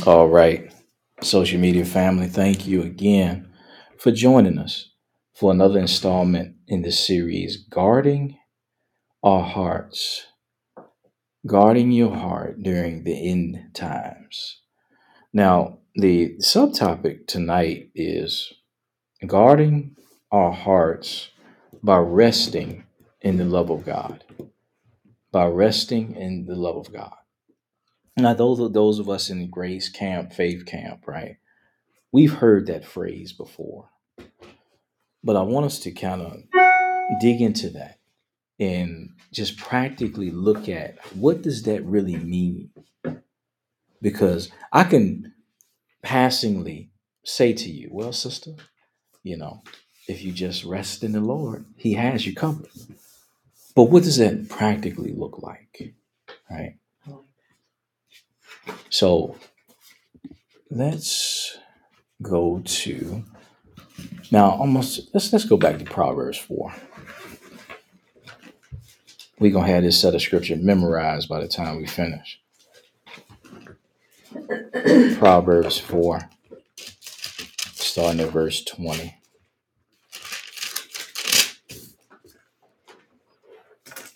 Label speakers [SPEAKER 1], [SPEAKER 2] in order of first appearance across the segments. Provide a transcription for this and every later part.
[SPEAKER 1] All right, social media family, thank you again for joining us for another installment in this series, Guarding Our Hearts. Guarding your heart during the end times. Now, the subtopic tonight is guarding our hearts by resting in the love of God. By resting in the love of God. Now, those are those of us in the grace camp, faith camp, right? We've heard that phrase before, but I want us to kind of dig into that and just practically look at what does that really mean? Because I can passingly say to you, well, sister, you know, if you just rest in the Lord, He has you covered. But what does that practically look like? Right? So let's go to now almost let's let's go back to Proverbs 4. We're gonna have this set of scripture memorized by the time we finish. Proverbs 4, starting at verse 20.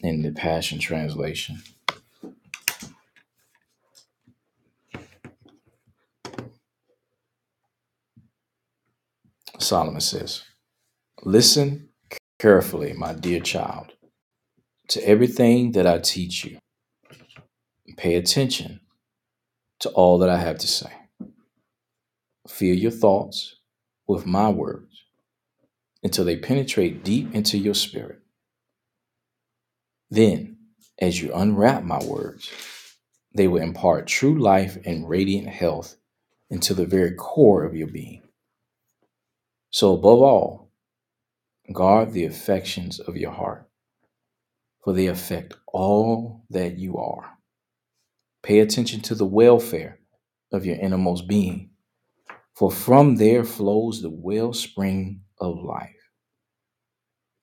[SPEAKER 1] In the Passion Translation. Solomon says, Listen carefully, my dear child, to everything that I teach you. Pay attention to all that I have to say. Fill your thoughts with my words until they penetrate deep into your spirit. Then, as you unwrap my words, they will impart true life and radiant health into the very core of your being. So, above all, guard the affections of your heart, for they affect all that you are. Pay attention to the welfare of your innermost being, for from there flows the wellspring of life.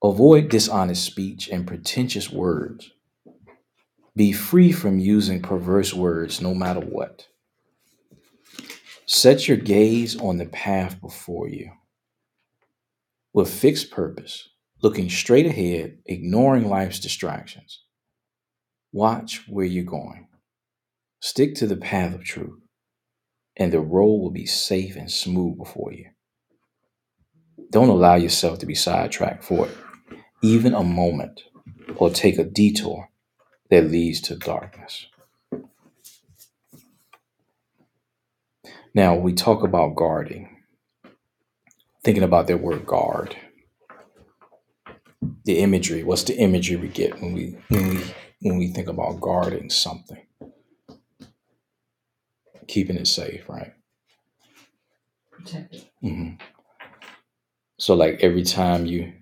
[SPEAKER 1] Avoid dishonest speech and pretentious words. Be free from using perverse words no matter what. Set your gaze on the path before you with fixed purpose, looking straight ahead, ignoring life's distractions. Watch where you're going. Stick to the path of truth, and the road will be safe and smooth before you. Don't allow yourself to be sidetracked for even a moment or take a detour that leads to darkness. Now, we talk about guarding thinking about that word guard. The imagery. What's the imagery we get when we when we when we think about guarding something? Keeping it safe, right?
[SPEAKER 2] Protected.
[SPEAKER 1] hmm So like every time you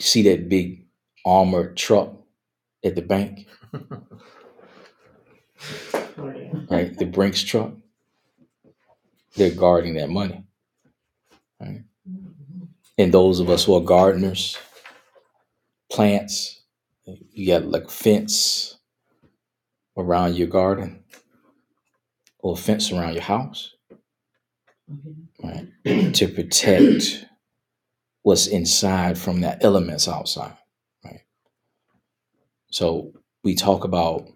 [SPEAKER 1] see that big armored truck at the bank,
[SPEAKER 2] Oh, yeah.
[SPEAKER 1] right? The Brinks truck, they're guarding that money. Right? And those of us who are gardeners, plants, you got like fence around your garden or fence around your house, right? to protect what's inside from the elements outside, right? So we talk about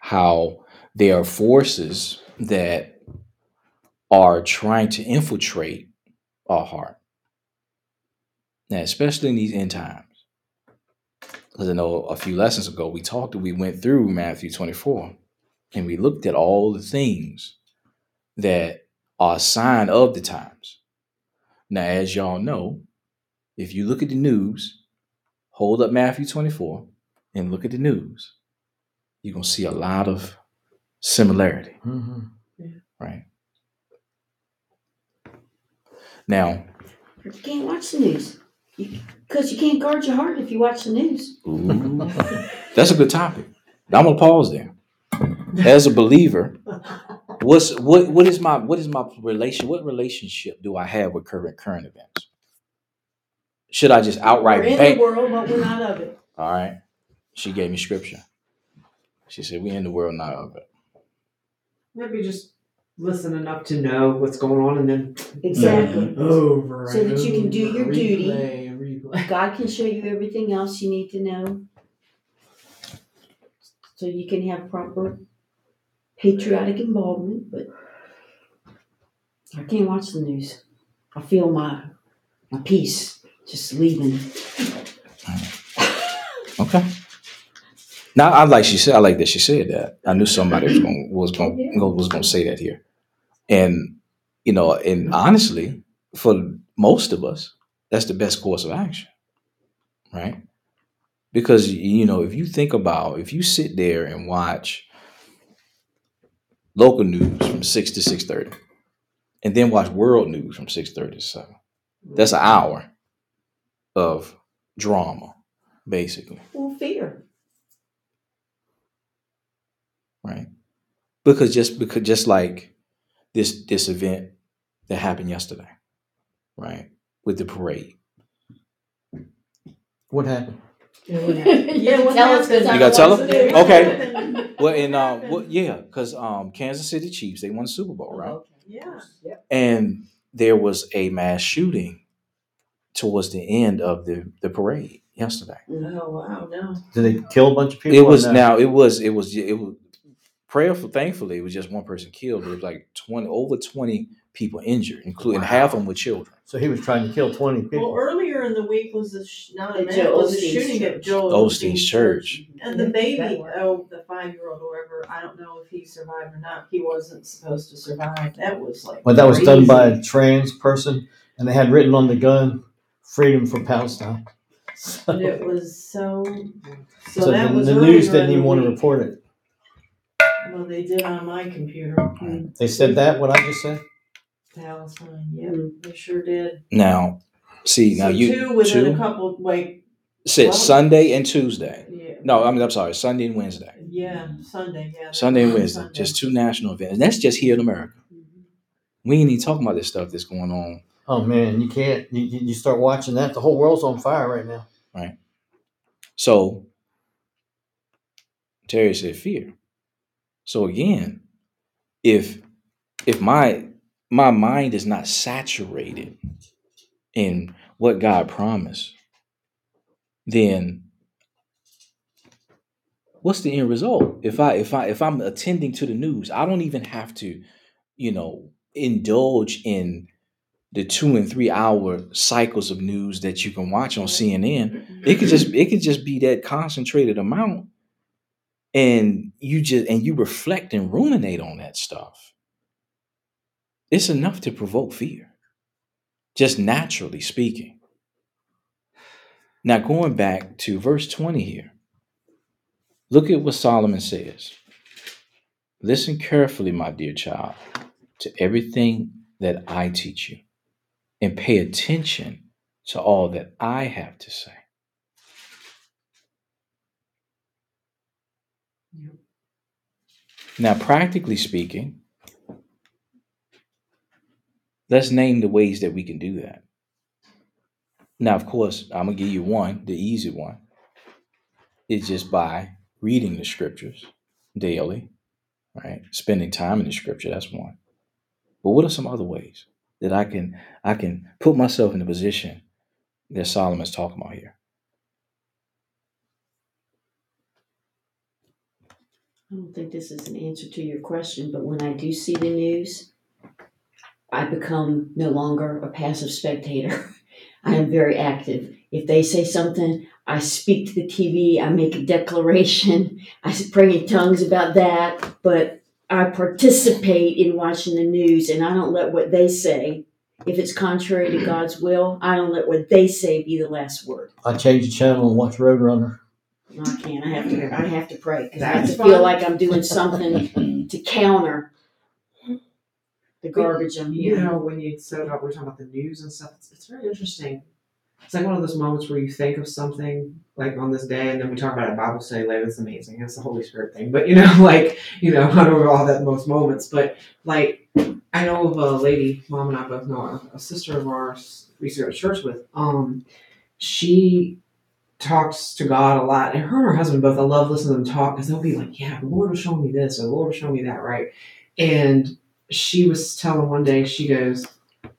[SPEAKER 1] how there are forces that are trying to infiltrate our heart. Now, especially in these end times. Because I know a few lessons ago we talked, we went through Matthew 24 and we looked at all the things that are a sign of the times. Now, as y'all know, if you look at the news, hold up Matthew 24 and look at the news, you're going to see a lot of similarity,
[SPEAKER 3] Mhm.
[SPEAKER 1] right? Now,
[SPEAKER 2] You can't watch the news. Because you, can't guard your heart if you watch the news.
[SPEAKER 1] ooh, that's a good topic. I'm gonna pause there. As a believer, what's what what is my what is my relation? What relationship do I have with current current events? Should I just outright
[SPEAKER 2] we're in
[SPEAKER 1] bang?
[SPEAKER 2] the world, but we're not of it.
[SPEAKER 1] All right. She gave me scripture. She said, "We in the world, not of it."
[SPEAKER 3] Maybe just listen enough to know what's going on, and then
[SPEAKER 2] Exactly.
[SPEAKER 3] over
[SPEAKER 2] So
[SPEAKER 3] and
[SPEAKER 2] that you can do your duty.
[SPEAKER 3] replay and replay.
[SPEAKER 2] God can show you everything else you need to know. So you can have proper patriotic involvement, but I can't watch the news. I feel my my peace just leaving.
[SPEAKER 1] Okay. Now, I like she said. I like that she said that. I knew somebody was going was going was going to say that here, and you know, and honestly, for most of us, that's the best course of action, right? Because you know, if you think about, if you sit there and watch local news from six to six thirty, and then watch world news from six thirty to seven, that's an hour of drama, basically.
[SPEAKER 2] Well, fear.
[SPEAKER 1] Right? Because just because just like this this event that happened yesterday, right, with the parade.
[SPEAKER 4] What happened?
[SPEAKER 2] yeah,
[SPEAKER 3] what
[SPEAKER 2] tell
[SPEAKER 3] happened?
[SPEAKER 2] because
[SPEAKER 1] You gotta tell them? Okay.
[SPEAKER 3] happened?
[SPEAKER 1] Well, in uh,
[SPEAKER 3] happened?
[SPEAKER 1] well, yeah, because um, Kansas City Chiefs they won the Super Bowl, right?
[SPEAKER 3] Yeah.
[SPEAKER 1] And there was a mass shooting towards the end of the the parade yesterday.
[SPEAKER 3] Oh wow, no.
[SPEAKER 4] Did they kill a bunch of people?
[SPEAKER 1] It
[SPEAKER 4] or
[SPEAKER 1] was
[SPEAKER 4] no?
[SPEAKER 1] now it was it was it was prayerful. Thankfully, it was just one person killed. There was like twenty over twenty people injured, including half of them with children.
[SPEAKER 4] So he was trying to kill twenty people
[SPEAKER 5] Well,
[SPEAKER 4] people.
[SPEAKER 5] earlier in the week was the sh- not
[SPEAKER 2] At
[SPEAKER 5] an
[SPEAKER 2] Joel
[SPEAKER 5] was a
[SPEAKER 2] Osteen's
[SPEAKER 5] shooting at
[SPEAKER 2] church.
[SPEAKER 5] Joel
[SPEAKER 1] Osteen's church. Mm-hmm.
[SPEAKER 5] And the baby, oh, the five year old or whatever, I don't know if he survived or not. He wasn't supposed to survive. That was like.
[SPEAKER 4] But that was done by a trans person, and they had written on the gun, "Freedom for Palestine." So,
[SPEAKER 5] And it was so. So,
[SPEAKER 4] so
[SPEAKER 5] that
[SPEAKER 4] the,
[SPEAKER 5] was
[SPEAKER 4] the news didn't even want to report it.
[SPEAKER 5] Well, they did on my computer.
[SPEAKER 4] They said that. What I just said.
[SPEAKER 5] Palestine, yeah, they sure did.
[SPEAKER 1] Now, see now
[SPEAKER 5] so
[SPEAKER 1] you
[SPEAKER 5] two within
[SPEAKER 1] two
[SPEAKER 5] a couple, like,
[SPEAKER 1] said
[SPEAKER 5] well-
[SPEAKER 1] Sunday and Tuesday.
[SPEAKER 5] yeah.
[SPEAKER 1] No, I mean I'm sorry, Sunday and Wednesday.
[SPEAKER 5] Yeah, Sunday, yeah. they
[SPEAKER 1] Sunday and
[SPEAKER 5] were on
[SPEAKER 1] Wednesday,
[SPEAKER 5] Sunday.
[SPEAKER 1] just two national events. And that's just here in America.
[SPEAKER 5] Mhm.
[SPEAKER 1] We ain't even talking about this stuff that's going on.
[SPEAKER 4] Oh man, you can't. You, you you start watching that, the whole world's on fire right now. Right.
[SPEAKER 1] So Terry said fear. So again, if if my my mind is not saturated in what God promised, then what's the end result? If I if I if I'm attending to the news, I don't even have to, you know, indulge in the two and three hour cycles of news that you can watch on CNN. It could just it could just be that concentrated amount, and you just and you reflect and ruminate on that stuff. It's enough to provoke fear, just naturally speaking. Now going back to verse twenty here, look at what Solomon says. Listen carefully, my dear child, to everything that I teach you, and pay attention to all that I have to say.
[SPEAKER 3] Yep.
[SPEAKER 1] Now, practically speaking, let's name the ways that we can do that. Now, of course, I'm going to give you one, the easy one. It's just by reading the scriptures daily, right? Spending time in the scripture, that's one. But what are some other ways that I can I can put myself in the position that Solomon's talking about here?
[SPEAKER 2] I don't think this is an answer to your question, but when I do see the news, I become no longer a passive spectator. I am very active. If they say something, I speak to the TV, I make a declaration, I pray in tongues about that, but I participate in watching the news and I don't let what they say, if it's contrary to God's will, I don't let what they say be the last word.
[SPEAKER 4] I change the channel and watch Roadrunner.
[SPEAKER 2] No, I can't. I have to. I have to pray because I have to feel like I'm doing something to counter the garbage I'm hearing.
[SPEAKER 3] You know, when you said about we we're talking about the news and stuff, it's, it's very interesting. It's like one of those moments where you think of something like on this day, and then we talk about it Bible study later. It's amazing. It's the Holy Spirit thing. But you know, like you know, I don't all that most moments, but like I know of a lady, mom and I both know a, a sister of ours we used to go to church with. Um, she talks to God a lot, and her and her husband both. I love listening to them talk because they'll be like, "Yeah, the Lord was showing me this, or the Lord was showing me that," right? And she was telling one day, she goes,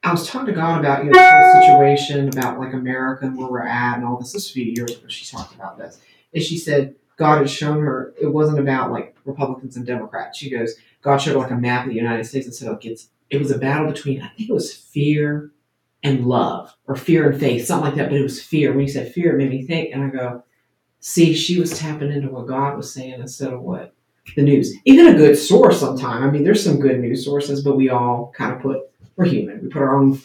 [SPEAKER 3] I was talking to God about you know whole situation about like America and where we're at and all this. This was a few years ago. She talked about this, and she said God had shown her it wasn't about like Republicans and Democrats. She goes, God showed her like a map of the United States and said, like it's it was a battle between I think it was fear and love or fear and faith, something like that. But it was fear. When you said fear, it made me think, and I go, see, she was tapping into what God was saying instead of what the news. Even a good source sometime. I mean, there's some good news sources, but we all kind of put we're human. We put our own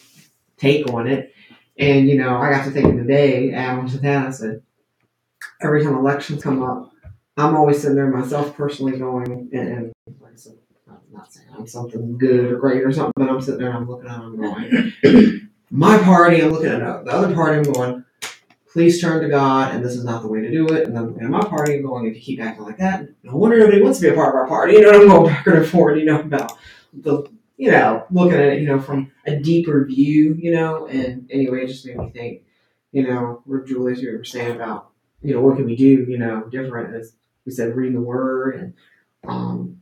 [SPEAKER 3] take on it. And, you know, I got to thinking today, Adam to that, I said, every time elections come up, I'm always sitting there myself personally going, and, and like I said, I'm not saying I'm something good or great or something, but I'm sitting there and I'm looking at them going, my party, I'm looking at the other party, I'm going, please turn to God, and this is not the way to do it. And then in my party, I'm going, if you keep acting like that, no wonder nobody wants to be a part of our party. You know, I'm going back and forth, you know, about the you know, looking at it, you know, from a deeper view, you know, and anyway, it just made me think, you know, where Julius, you were saying about, you know, what can we do, you know, different as we said, reading the word and um,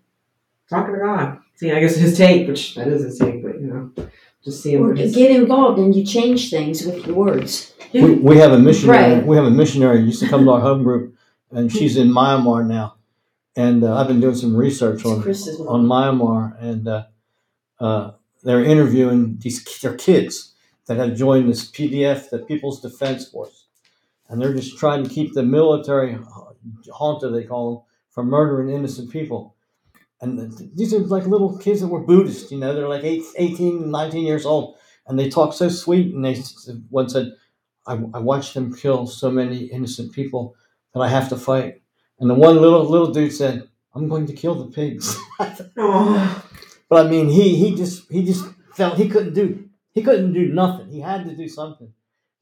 [SPEAKER 3] talking to God. See, I guess his take, which that is his take, but you know, just seeing
[SPEAKER 2] Or
[SPEAKER 3] what
[SPEAKER 2] get involved and you change things with your words.
[SPEAKER 4] We, we have a missionary.
[SPEAKER 2] Right.
[SPEAKER 4] We have a missionary who used to come to our home group, and she's in Myanmar now. And uh, I've been doing some research on on Myanmar, and uh, uh, they're interviewing these their kids that have joined this PDF, the People's Defense Force, and they're just trying to keep the military junta, they call them, from murdering innocent people. And th- these are like little kids that were Buddhist, you know, they're like eight, 18, 19 years old, and they talk so sweet. And they one said, I, I watched them kill so many innocent people that I have to fight. And the one little little dude said, I'm going to kill the pigs.
[SPEAKER 3] oh,
[SPEAKER 4] But I mean, he he just he just felt he couldn't do he couldn't do nothing. He had to do something.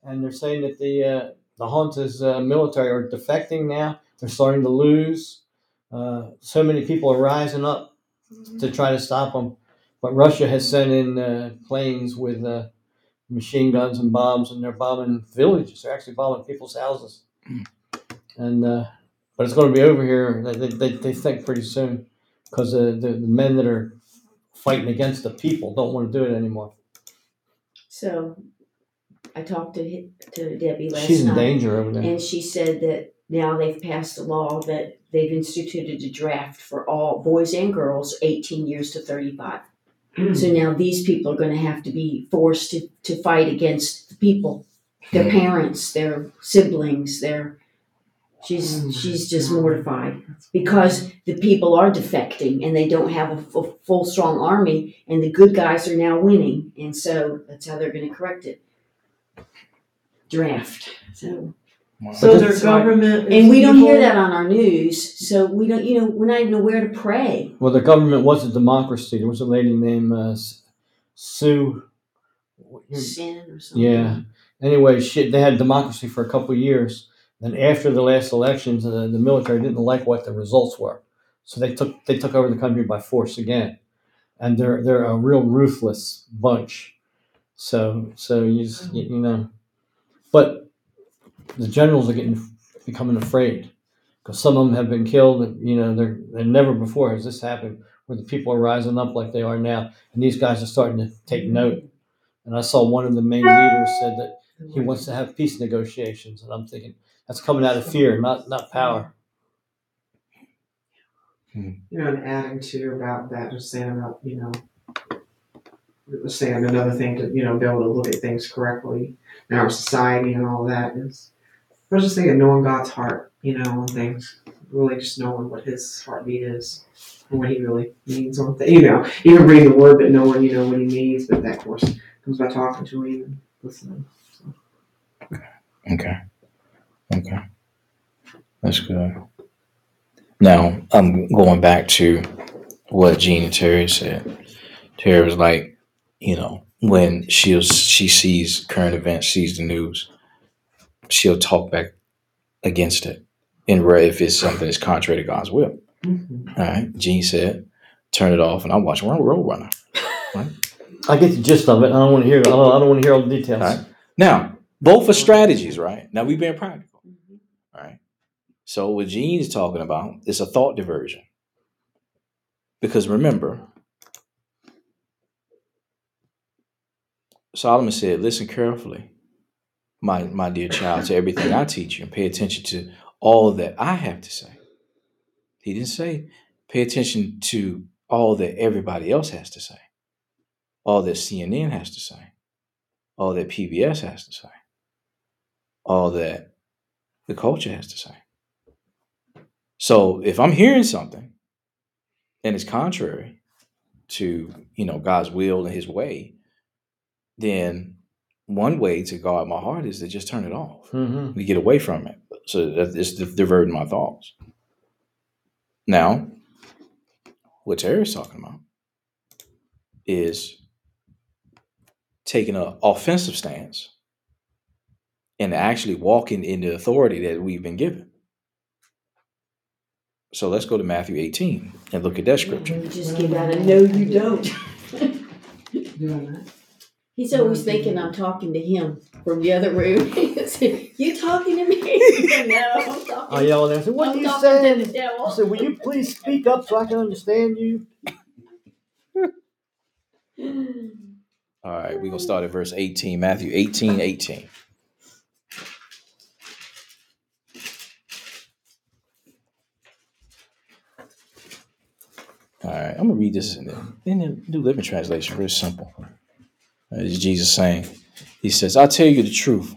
[SPEAKER 4] And they're saying that the uh, the Junta's uh, military are defecting now. They're starting to lose. Uh, so many people are rising up to try to stop them. But Russia has sent in uh, planes with uh, machine guns and bombs, and they're bombing villages. They're actually bombing people's houses. And uh, but it's going to be over here. They, they, they think pretty soon because uh, the, the men that are fighting against the people don't want to do it anymore.
[SPEAKER 2] So I talked to to Debbie last
[SPEAKER 4] She's in
[SPEAKER 2] night,
[SPEAKER 4] danger over there.
[SPEAKER 2] and she said that now they've passed a law that they've instituted a draft for all boys and girls 18 years to 35. Mm. So now these people are going to have to be forced to, to fight against the people, their mm. parents, their siblings, their. She's
[SPEAKER 3] Oh
[SPEAKER 2] she's just
[SPEAKER 3] God.
[SPEAKER 2] mortified because the people are defecting and they don't have a full, full strong army and the good guys are now winning and so that's how they're going to correct it. Draft. So
[SPEAKER 5] So
[SPEAKER 4] But
[SPEAKER 5] their
[SPEAKER 3] that's why-
[SPEAKER 5] government is
[SPEAKER 2] and we don't hear
[SPEAKER 5] evil?
[SPEAKER 2] that on our news, so we don't you know we're not even aware to pray.
[SPEAKER 4] Well, the government was a democracy. There was a lady named uh, Sue.
[SPEAKER 2] Sin or something.
[SPEAKER 4] Yeah. Anyway, she, they had democracy for a couple of years. Then after the last elections, uh, the military didn't like what the results were, so they took they took over the country by force again, and they're they're a real ruthless bunch. So so you just, you, you know, but the generals are getting becoming afraid because some of them have been killed. You know, they're and never before has this happened where the people are rising up like they are now, and these guys are starting to take note. And I saw one of the main leaders said that he wants to have peace negotiations, and I'm thinking that's coming out of fear, not not power. Hmm.
[SPEAKER 3] you know, and adding to about that, just saying about, you know, just saying another thing to, you know, be able to look at things correctly in our society and all that is, I was just thinking knowing God's heart, you know, on things, really just knowing what His heartbeat is and what He really means on things, you know, even reading the Word, but knowing, you know, what He means, but that, of course, comes by talking to Him and listening.
[SPEAKER 1] Okay. Okay. That's good. Now, I'm going back to what Gene and Terry said. Terry was like, you know, when she'll she sees current events, sees the news, she'll talk back against it. And where if it's something that's contrary to God's will.
[SPEAKER 3] Mm-hmm.
[SPEAKER 1] All right. Gene said, turn it off and I'm watching Roadrunner.
[SPEAKER 4] I get the gist of it. I don't want to hear. I don't, I don't want to hear all the details.
[SPEAKER 1] All right. Now, both are strategies, right? Now we've been practical. All right. So what Gene's talking about is a thought diversion. Because remember, Solomon said, Listen carefully, my, my dear child, to everything I teach you, and pay attention to all that I have to say. He didn't say, Pay attention to all that everybody else has to say, all that CNN has to say, all that PBS has to say, all that the culture has to say. So if I'm hearing something and it's contrary to, you know, God's will and his way, then one way to guard my heart is to just turn it off,
[SPEAKER 4] Mm-hmm.
[SPEAKER 1] to get away from it. So that it's di- diverting my thoughts. Now, what Terry's talking about is taking an offensive stance and actually walking in the authority that we've been given. So let's go to Matthew 18 and look at that scripture.
[SPEAKER 2] You just give out a no, you don't.
[SPEAKER 3] Doing that.
[SPEAKER 2] He's always thinking I'm talking to him from the other room. you talking to me? no, I'm talking.
[SPEAKER 4] I yell at them. I said, "What
[SPEAKER 2] I'm
[SPEAKER 4] are you
[SPEAKER 2] talking to
[SPEAKER 4] saying?"
[SPEAKER 2] the devil.
[SPEAKER 4] I said, "Will you please speak up so I can understand you?"
[SPEAKER 1] All right, we're going to start at verse 18, Matthew 18 18. All right, I'm going to read this in the, in the New Living Translation, very simple. It's Jesus saying, He says, I'll tell you the truth.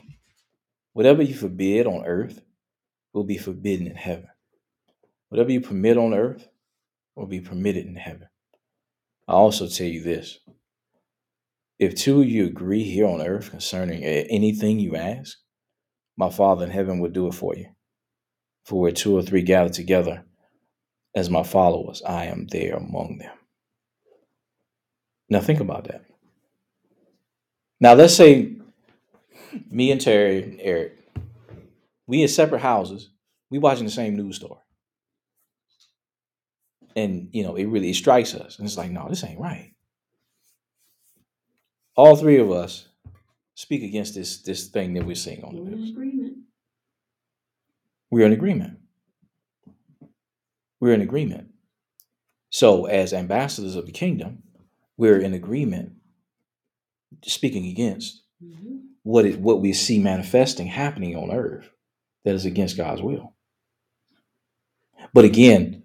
[SPEAKER 1] Whatever you forbid on earth will be forbidden in heaven. Whatever you permit on earth will be permitted in heaven. I also tell you this if two of you agree here on earth concerning a- anything you ask, my Father in heaven will do it for you. For where two or three gather together as my followers, I am there among them. Now think about that. Now let's say me and Terry and Eric, we in separate houses, we watching the same news story. And you know, it really strikes us. And it's like, no, this ain't right all three of us speak against this this thing that we're seeing on the
[SPEAKER 2] We're in
[SPEAKER 1] news.
[SPEAKER 2] agreement.
[SPEAKER 1] We're in agreement. We're in agreement. So, as ambassadors of the kingdom, we're in agreement, speaking against
[SPEAKER 2] Mhm.
[SPEAKER 1] what it what we see manifesting happening on earth that is against God's will. But again,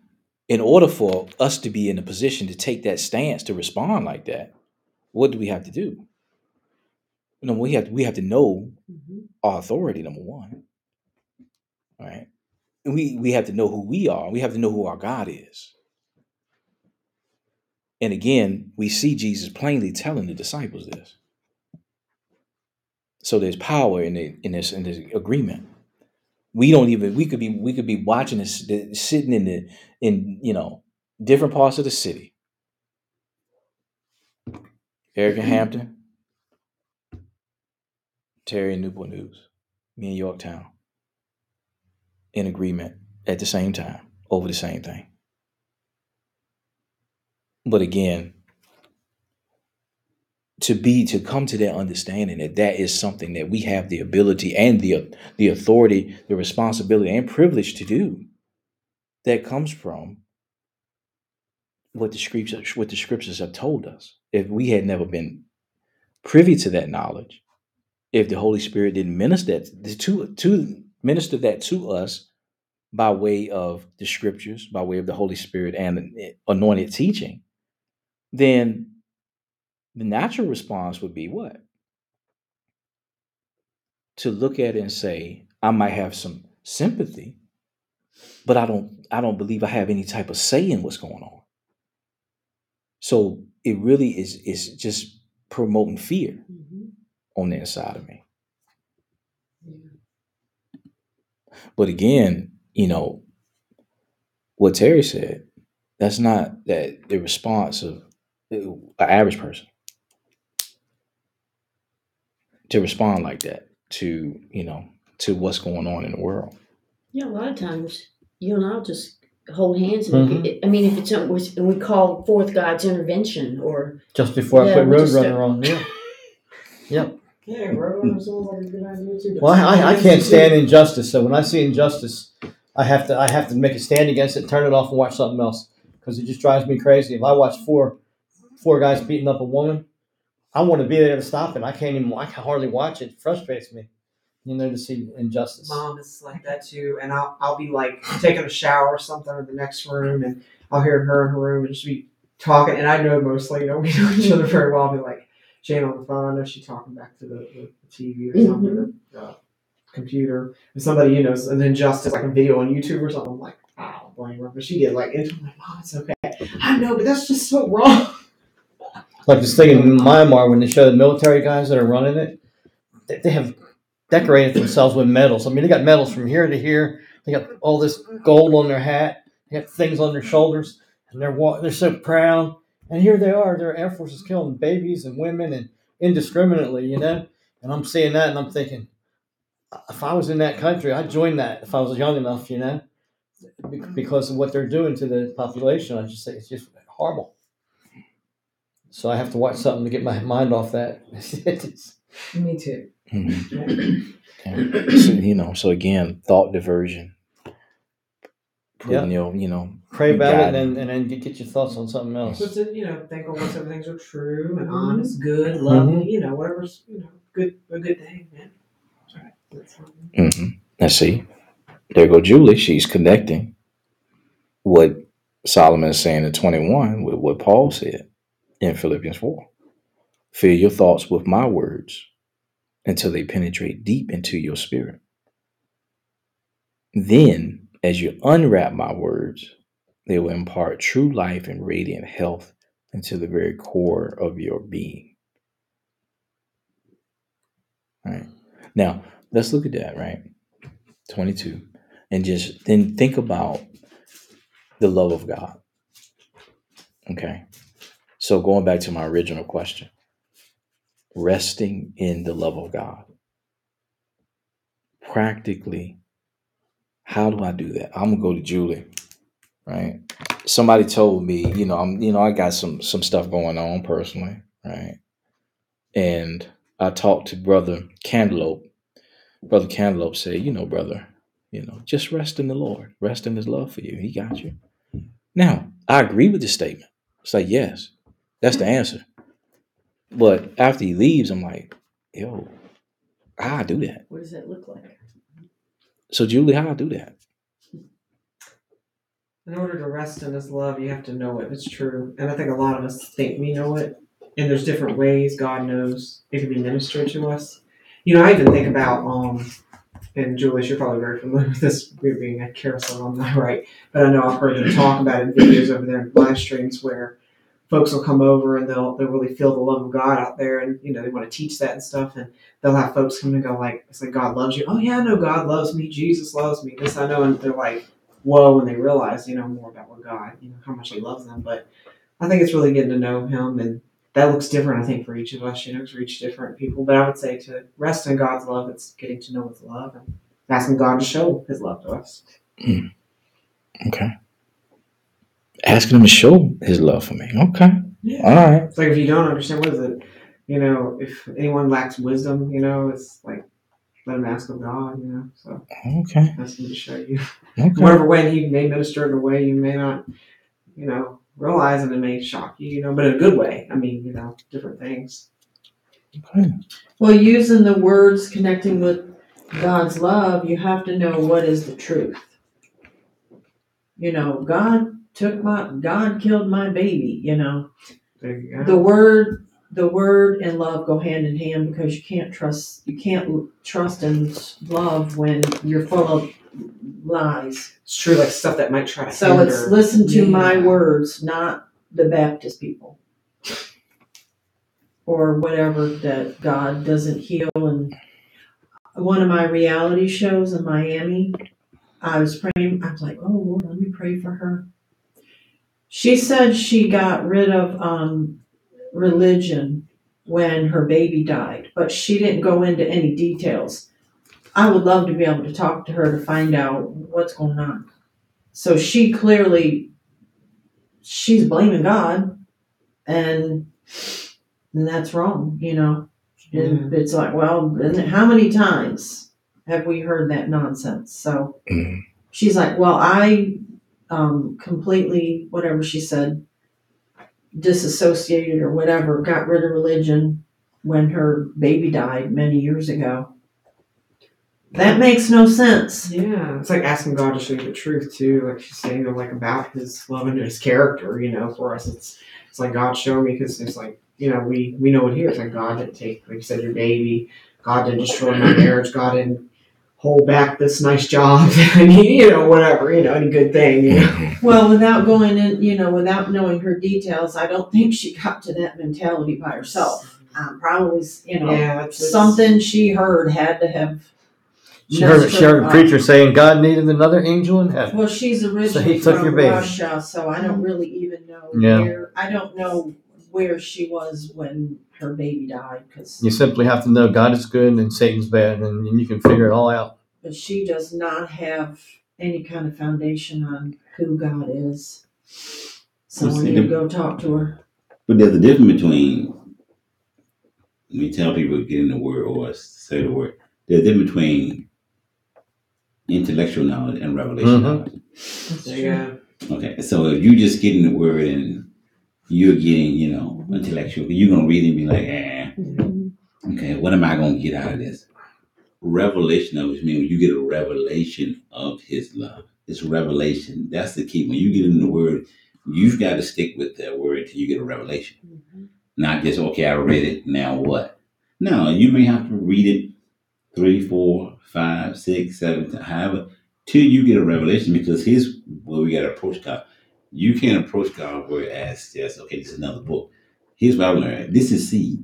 [SPEAKER 1] in order for us to be in a position to take that stance to respond like that, what do we have to do? You know, we have we have to know
[SPEAKER 2] Mhm.
[SPEAKER 1] our authority, number one. All right. And we we have to know who we are. We have to know who our God is. And again, we see Jesus plainly telling the disciples this. So there's power in it in this in this agreement. We don't even we could be we could be watching this the- sitting in the in you know different parts of the city. Eric in mm-hmm. Hampton, Terry in Newport News, me in Yorktown, in agreement at the same time over the same thing. But again, to be to come to that understanding that that is something that we have the ability and the the authority, the responsibility and privilege to do, that comes from what the scriptures what the scriptures have told us. If we had never been privy to that knowledge, if the Holy Spirit didn't minister that to to minister that to us by way of the scriptures, by way of the Holy Spirit and anointed teaching, then the natural response would be what? To look at it and say, I might have some sympathy, but I don't I don't believe I have any type of say in what's going on. So it really is is just promoting fear
[SPEAKER 2] Mhm.
[SPEAKER 1] on the inside of me.
[SPEAKER 2] Yeah.
[SPEAKER 1] But again, you know, what Terry said, that's not that the response of an average person to respond like that to, you know, to what's going on in the world.
[SPEAKER 2] Yeah, a lot of times you and I'll just hold hands and mm-hmm. I mean, if it's something we- call forth God's intervention or
[SPEAKER 4] Just before I put
[SPEAKER 2] we
[SPEAKER 4] road
[SPEAKER 2] just
[SPEAKER 4] runner
[SPEAKER 2] don't-
[SPEAKER 4] on. Yeah. Yep.
[SPEAKER 3] Yeah, road sounds like a good idea too.
[SPEAKER 4] Well, I, I can't stand injustice, so when I see injustice, I have to I have to make a stand against it, turn it off, and watch something else because it just drives me crazy. If I watch four four guys beating up a woman, I want to be there to stop it. I can't even. I can hardly watch it. it frustrates me, you know, to see injustice.
[SPEAKER 3] Mom is like that too, and I'll I'll be like taking a shower or something in the next room, and I'll hear her in her room, and she'll be talking, and I know mostly, you know, we know each other very well. I'll be like, Jane on the phone, I know she's talking back to the, the, the TV or something, the uh, computer, and somebody, you know, an injustice, like a video on YouTube or something. I'm like, I don't blame her, but she get like into like, Mom, it's okay. I know, but that's just so wrong.
[SPEAKER 4] Like this thing in Myanmar when they show the military guys that are running it, they, they have decorated themselves with medals. I mean, they got medals from here to here. They got all this gold on their hat. They got things on their shoulders, and they're they're so proud. And here they are. Their air force is killing babies and women and indiscriminately, you know. And I'm seeing that, and I'm thinking, if I was in that country, I'd join that if I was young enough, you know, because of what they're doing to the population. I just say it's just horrible. So I have to watch something to get my mind off that.
[SPEAKER 3] Me too.
[SPEAKER 1] Mhm. Yeah. So, you know, so again, thought diversion. Putting your, you know,
[SPEAKER 4] pray about
[SPEAKER 1] Got
[SPEAKER 4] it
[SPEAKER 1] it.
[SPEAKER 4] and, and then get, get your thoughts on something else.
[SPEAKER 3] So to you know, think of what some things are true and honest, good, lovely, you know, whatever's you know, good a good thing, man. Right. That's fine.
[SPEAKER 1] hmm and see, there go Julie. She's connecting what Solomon is saying in 21 with what Paul said in Philippians 4. Fill your thoughts with my words until they penetrate deep into your spirit. Then, as you unwrap my words, they will impart true life and radiant health into the very core of your being. All right. Now, let's look at that, right? 22. And just then think about the love of God. Okay. So, going back to my original question resting in the love of God. Practically, how do I do that? I'm gonna go to Julie, right? Somebody told me, you know, I'm, you know, I got some some stuff going on personally, right? And I talked to Brother Candelope. Brother Candelope said, you know, brother, you know, just rest in the Lord, rest in His love for you. He got you. Now, I agree with this statement. It's like, yes, that's the answer. But after he leaves, I'm like, yo, how I do that?
[SPEAKER 2] What does that look like?
[SPEAKER 1] So Julie, how I do that?
[SPEAKER 3] In order to rest in His love, you have to know it. It's true, and I think a lot of us think we know it, and there's different ways God knows it can be ministered to us. You know, I even think about um, and Julius, you're probably very familiar with this, being a carousel alumni, right? But I know I've heard them talk about it in videos over there in live streams where folks will come over and they'll they'll really feel the love of God out there, and you know they want to teach that and stuff, and they'll have folks come and go like, "It's like God loves you." Oh yeah, I know God loves me. Jesus loves me. This I know, and they're like, "Whoa!" When they realize, you know, more about what God, you know, how much He loves them. But I think it's really getting to know Him, and that looks different. I think for each of us, you know, for each different people. But I would say to rest in God's love, it's getting to know His love and asking God to show His love to us. Hmm.
[SPEAKER 1] Okay. Asking him to show his love for me. Okay.
[SPEAKER 3] Yeah.
[SPEAKER 1] All right.
[SPEAKER 3] It's like if you don't understand what is it, you know, if anyone lacks wisdom, you know, it's like let him ask of God, you know. So
[SPEAKER 1] Okay.
[SPEAKER 3] ask him to show you.
[SPEAKER 1] Okay.
[SPEAKER 3] Whatever way he may minister in a way you may not, you know, realize and it may shock you, you know, but in a good way. I mean, you know, different things.
[SPEAKER 1] Okay.
[SPEAKER 5] Well, using the words connecting with God's love, you have to know what is the truth. You know, God took my, God killed my baby, you know.
[SPEAKER 3] You.
[SPEAKER 5] The word, the word and love go hand in hand because you can't trust, you can't trust and love when you're full of lies.
[SPEAKER 3] It's true, like stuff that might try to
[SPEAKER 5] So it's
[SPEAKER 3] hinder.
[SPEAKER 5] listen to my words, not the Baptist people. Or whatever that God doesn't heal and one of my reality shows in Miami, I was praying, I was like, oh Lord, let me pray for her. She said she got rid of um, religion when her baby died, but she didn't go into any details. I would love to be able to talk to her to find out what's going on. So she clearly she's blaming God and and that's wrong, you know. And it's like, well, and how many times have we heard that nonsense? So
[SPEAKER 1] Mhm.
[SPEAKER 5] she's like, well, I um, completely, whatever she said, disassociated or whatever, got rid of religion when her baby died many years ago. That makes no sense.
[SPEAKER 3] Yeah, it's like asking God to show you the truth too. Like she's saying, like about His love and His character. You know, for us, it's it's like God show me because it's like you know we we know it here. It's like God didn't take, like you said, your baby. God didn't destroy my marriage. God didn't hold back this nice job. I mean, you know, whatever. You know, any good thing. You know.
[SPEAKER 5] Well, without going in, you know, without knowing her details, I don't think she got to that mentality by herself. Um, probably, you know,
[SPEAKER 3] Yeah, it's, it's-
[SPEAKER 5] something she heard had to have.
[SPEAKER 4] She heard, she heard a preacher saying God needed another angel in heaven.
[SPEAKER 5] Well, she's originally
[SPEAKER 4] he took
[SPEAKER 5] from
[SPEAKER 4] your baby.
[SPEAKER 5] Russia, so I don't really even know
[SPEAKER 4] Yeah.
[SPEAKER 5] where. I don't know where she was when her baby died, because
[SPEAKER 4] You simply have to know God is good and Satan's bad, and you can figure it all out.
[SPEAKER 5] but she does not have any kind of foundation on who God is. So
[SPEAKER 6] Well,
[SPEAKER 5] I
[SPEAKER 6] see,
[SPEAKER 5] need to
[SPEAKER 6] the-
[SPEAKER 5] go talk to her.
[SPEAKER 6] But there's a difference between when you tell people to get in the word or say the word. There's a difference between intellectual knowledge and revelation
[SPEAKER 4] Mhm.
[SPEAKER 6] knowledge.
[SPEAKER 3] yeah.
[SPEAKER 6] Okay, so if you just get in the word and you're getting, you know, intellectual, you're gonna read it and be like, eh, okay, what am I gonna get out of this? Revelation of it means you get a revelation of his love. It's revelation. That's the key. When you get in the word, you've got to stick with that word till you get a revelation. Not just, okay, I read it, now what? No, you may have to read it three, four, five, six, seven, however, till you get a revelation because here's where we got to approach God. You can't approach God where as just, okay, this is another book. Here's what I learned. This is seed.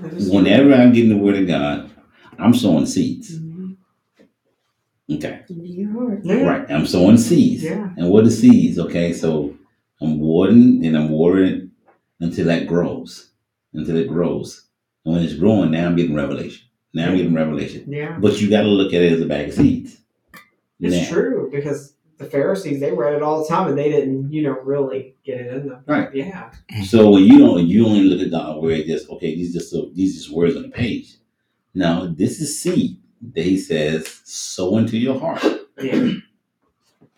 [SPEAKER 3] That is-
[SPEAKER 6] Whenever I'm getting the word of God, I'm sowing seeds. Mm-hmm. Okay.
[SPEAKER 2] Into your heart.
[SPEAKER 3] Yeah.
[SPEAKER 6] Right. I'm sowing seeds.
[SPEAKER 3] Yeah.
[SPEAKER 6] And what are seeds? Okay, so I'm watering and I'm watering until that grows. Until it grows. And when it's growing, now I'm getting revelation. Now I'm getting revelation.
[SPEAKER 3] Yeah.
[SPEAKER 6] But you gotta look at it as a bag of seeds.
[SPEAKER 3] It's
[SPEAKER 6] Now-
[SPEAKER 3] true because the Pharisees they read it all the time and they didn't, you know, really get it in them.
[SPEAKER 6] Right.
[SPEAKER 3] Yeah.
[SPEAKER 6] So when you don't you only look at the where it just okay, these just so these just words on the page. Now this is seed that he says sow into your heart.
[SPEAKER 3] Yeah.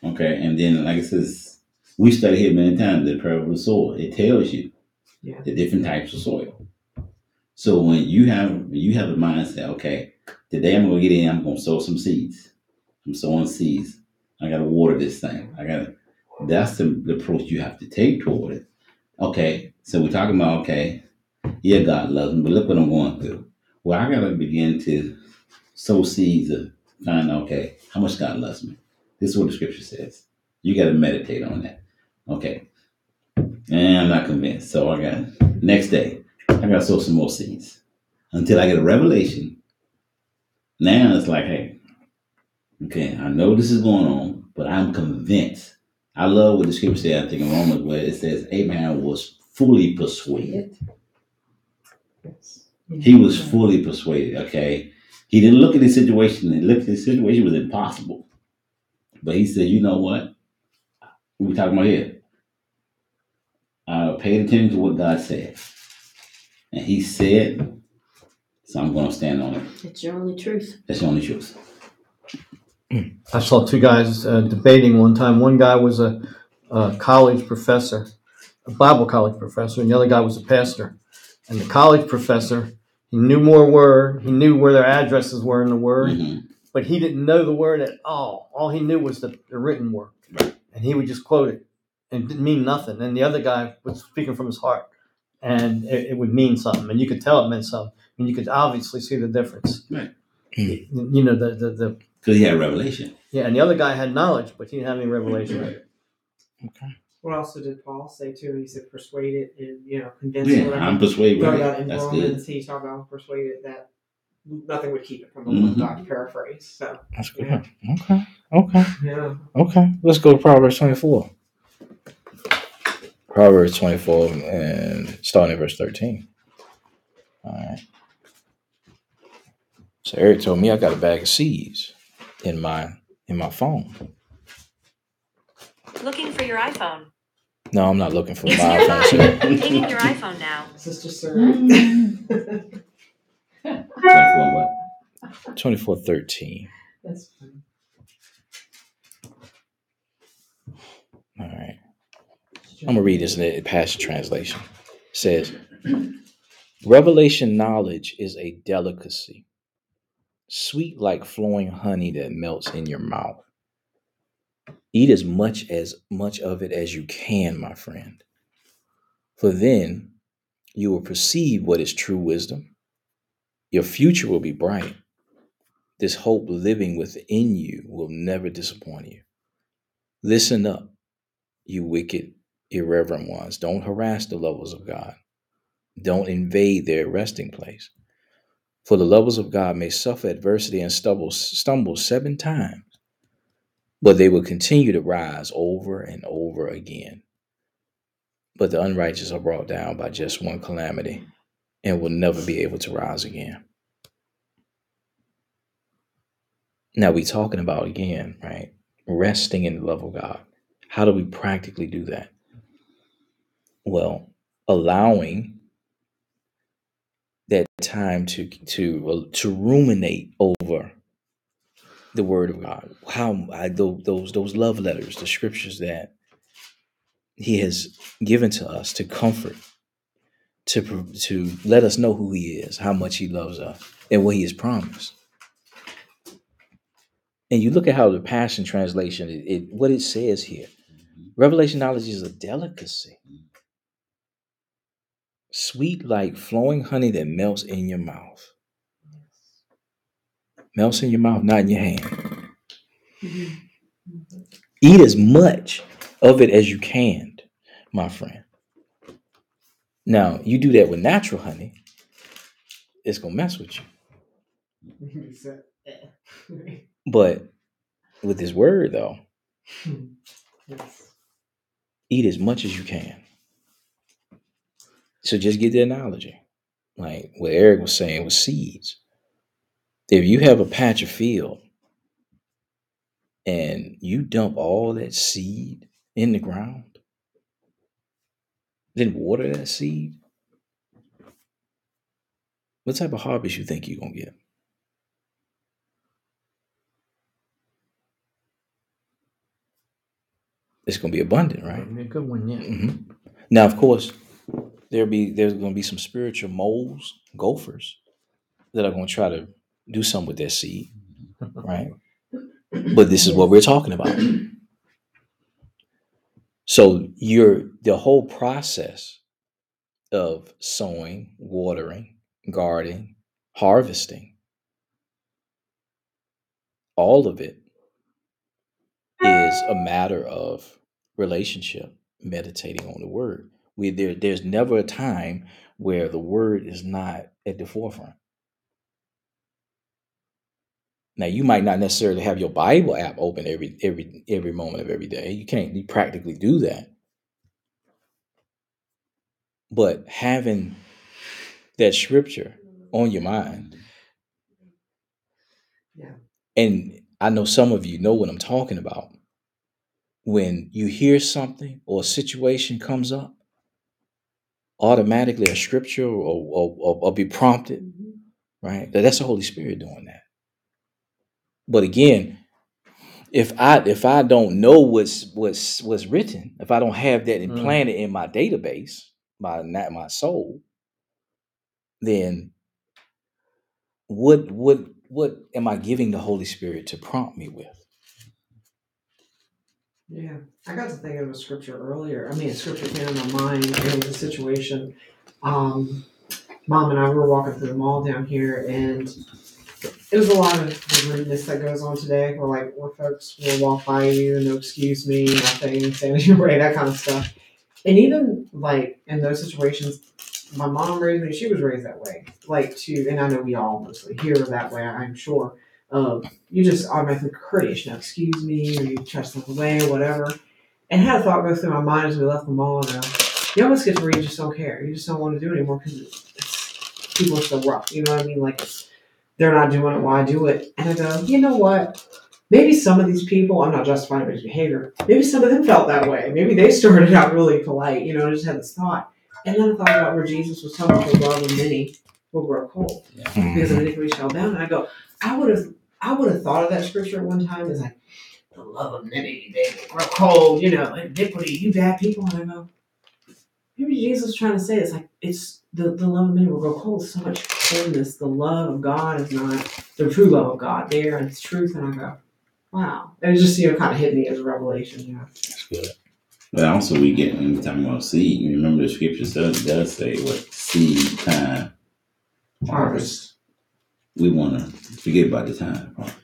[SPEAKER 6] Okay, and then like it says, we study here many times the parable of the soil. It tells you
[SPEAKER 3] Yeah.
[SPEAKER 6] the different types of soil. So when you have when you have a mindset, okay, today I'm gonna get in, I'm gonna sow some seeds. I'm sowing seeds. I gotta water this thing. I gotta that's the, the approach you have to take toward it. Okay, so we're talking about okay, yeah, God loves me, but look what I'm going through. Well, I gotta begin to sow seeds of find okay, how much God loves me. This is what the scripture says. You got to meditate on that. Okay. And I'm not convinced. So I got next day, I got to sow some more seeds until I get a revelation. Now it's like, hey, okay, I know this is going on, but I'm convinced. I love what the scripture says, I think in Romans, where it says Abraham was fully persuaded.
[SPEAKER 3] Yes.
[SPEAKER 6] He was fully persuaded. Okay, he didn't look at the situation and look at the situation was impossible, but he said, "You know what? We talking about here. I paid attention to what God said, and He said, so I'm going to stand on it.
[SPEAKER 2] It's your only truth.
[SPEAKER 6] That's the only truth.
[SPEAKER 4] I saw two guys uh, debating one time. One guy was a, a college professor, a Bible college professor, and the other guy was a pastor. And the college professor, he knew more word. He knew where their addresses were in the word,
[SPEAKER 6] Mhm.
[SPEAKER 4] but he didn't know the word at all. All he knew was the, the written word, and he would just quote it, and it didn't mean nothing. And the other guy was speaking from his heart, and it, it would mean something, and you could tell it meant something, and you could obviously see the difference.
[SPEAKER 6] Right.
[SPEAKER 4] You you know the the, the
[SPEAKER 6] Because he had revelation.
[SPEAKER 4] yeah, and the other guy had knowledge, but he didn't have any revelation. Okay.
[SPEAKER 3] What else did Paul say too? He said persuaded and you know convinced.
[SPEAKER 6] Yeah,
[SPEAKER 3] whatever.
[SPEAKER 6] I'm persuaded. Right?
[SPEAKER 3] about in
[SPEAKER 6] That's good.
[SPEAKER 3] Romans, he talked about persuaded that nothing would keep it from the will of
[SPEAKER 6] Mhm.
[SPEAKER 3] God. Paraphrase. So
[SPEAKER 1] That's good.
[SPEAKER 3] Yeah.
[SPEAKER 1] Okay. Okay.
[SPEAKER 3] yeah.
[SPEAKER 1] Okay. Let's go to Proverbs 24. Proverbs 24 and starting at verse 13. All right. So Eric told me I got a bag of seeds in my in my phone.
[SPEAKER 7] Looking for your iPhone.
[SPEAKER 1] No, I'm not looking for
[SPEAKER 7] It's
[SPEAKER 1] my
[SPEAKER 7] nearby.
[SPEAKER 1] iPhone.
[SPEAKER 7] Taking your iPhone now.
[SPEAKER 3] Sister Sir.
[SPEAKER 6] Twenty-four what?
[SPEAKER 1] 24 13.
[SPEAKER 3] That's funny.
[SPEAKER 1] All right. I'm gonna read this in the Passion Translation. It says, Revelation knowledge is a delicacy, sweet like flowing honey that melts in your mouth. Eat as much as much of it as you can, my friend. For then you will perceive what is true wisdom. Your future will be bright. This hope living within you will never disappoint you. Listen up, you wicked, irreverent ones. Don't harass the lovers of God. Don't invade their resting place. For the lovers of God may suffer adversity and stumble, stumble seven times, but they will continue to rise over and over again. But the unrighteous are brought down by just one calamity and will never be able to rise again. Now we're talking about again, right? Resting in the love of God. How do we practically do that? Well, allowing that time to to uh, to ruminate over the Word of God. How I those those love letters, the scriptures that He has given to us to comfort, to to let us know who He is, how much He loves us, and what He has promised. And you look at how the Passion Translation, it, it what it says here. Mm-hmm. Revelation knowledge is a delicacy, mm-hmm. Sweet like flowing honey that melts in your mouth. Melts in your mouth, not in your hand. Mm-hmm. Eat as much of it as you can, my friend. Now, you do that with natural honey, it's gonna mess with you. But with this word, though,
[SPEAKER 3] yes.
[SPEAKER 1] eat as much as you can. So just get the analogy. Like what Eric was saying with seeds. If you have a patch of field and you dump all that seed in the ground, then water that seed, what type of harvest you think you're gonna get? It's gonna be abundant, right?
[SPEAKER 4] Be a good one, yeah.
[SPEAKER 1] hmm Now, of course, there'll be there's going to be some spiritual moles, gophers, that are going to try to do something with their seed, right? But this is what we're talking about. So you're the whole process of sowing, watering, guarding, harvesting, all of it is a matter of relationship, meditating on the word. We there there's never a time where the word is not at the forefront. Now you might not necessarily have your Bible app open every every every moment of every day. You can't you practically do that. But having that scripture on your mind,
[SPEAKER 3] Yeah.
[SPEAKER 1] and I know some of you know what I'm talking about. When you hear something or a situation comes up, automatically a scripture or, or, or, or be prompted, right? That- That's the Holy Spirit doing that. But again, if I if I don't know what's what's what's written, if I don't have that
[SPEAKER 4] Mm.
[SPEAKER 1] implanted in my database, my not my soul, then what what what am I giving the Holy Spirit to prompt me with?
[SPEAKER 3] Yeah, I got to thinking of a scripture earlier. I mean, a scripture came in my mind. Was a situation. Um, Mom and I were walking through the mall down here, and it was a lot of the rudeness that goes on today. Where like, where folks will walk by you, and no excuse me, nothing, saying your way, that kind of stuff. And even like in those situations, my mom raised me. She was raised that way, like to, and I know we all mostly hear that way. I'm sure. Um, you just automatically courteous. Now, excuse me, or you try to away, or whatever. And I had a thought go through my mind as we left the mall, and uh, you almost get to where you just don't care. You just don't want to do it anymore because people are so rough. You know what I mean? Like they're not doing it, why do it? And I go, you know what? Maybe some of these people, I'm not justifying anybody's behavior. Maybe some of them felt that way. Maybe they started out really polite. You know, I just had this thought, and then I thought about where Jesus was talking to the love of many will grow cold because of iniquity shall abound. And I go, I would have, I would have thought of that scripture at one time as like, the love of many, they will grow cold. You know, iniquity, you bad people. And I go, maybe Jesus was trying to say it's like it's the, the love of many will grow cold. So much coldness. The love of God is not the true love of God there and it's truth. And I go, wow. It just you know kind of hit me as a revelation. Yeah.
[SPEAKER 1] That's good.
[SPEAKER 6] But also, we get when we're talking about seed. Remember, the scripture does, does say what seed time harvest. We want to forget about the time part.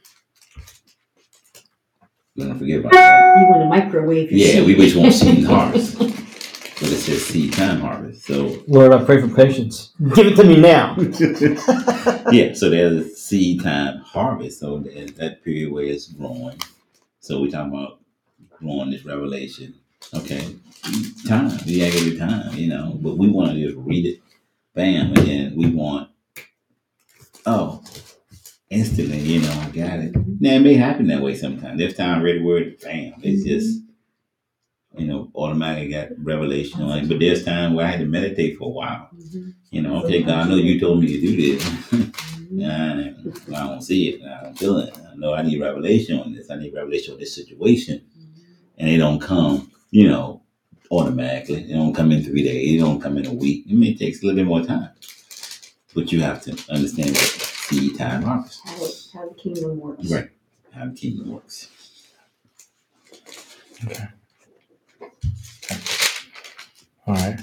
[SPEAKER 6] We want to forget about that.
[SPEAKER 2] You want to microwave your
[SPEAKER 6] Yeah, we just want seed harvest. But it says seed time harvest. So
[SPEAKER 4] Lord, I pray for patience. Give it to me now.
[SPEAKER 6] yeah, so there's a seed time harvest. So there's that period where it's growing. So we're talking about growing this revelation. Okay, time. We gotta give it time, you know. But we want to just read it, bam, and then we want, oh, instantly, you know, I got it. Now it may happen that way sometimes. There's time read the word, bam. It's mm-hmm. just, you know, automatically got revelation on it. But there's time where I had to meditate for a while. Mm-hmm. You know, okay, God, I know you told me to do this. Mm-hmm. Nah, I don't see it. I don't feel it. I know I need revelation on this. I need revelation on this situation. And it don't come, you know, automatically. It don't come in three days. It don't come in a week. It may take a little bit more time. But you have to understand what seed time harvest,
[SPEAKER 2] How, how the kingdom works.
[SPEAKER 6] Right. how the kingdom works. Okay.
[SPEAKER 1] All right.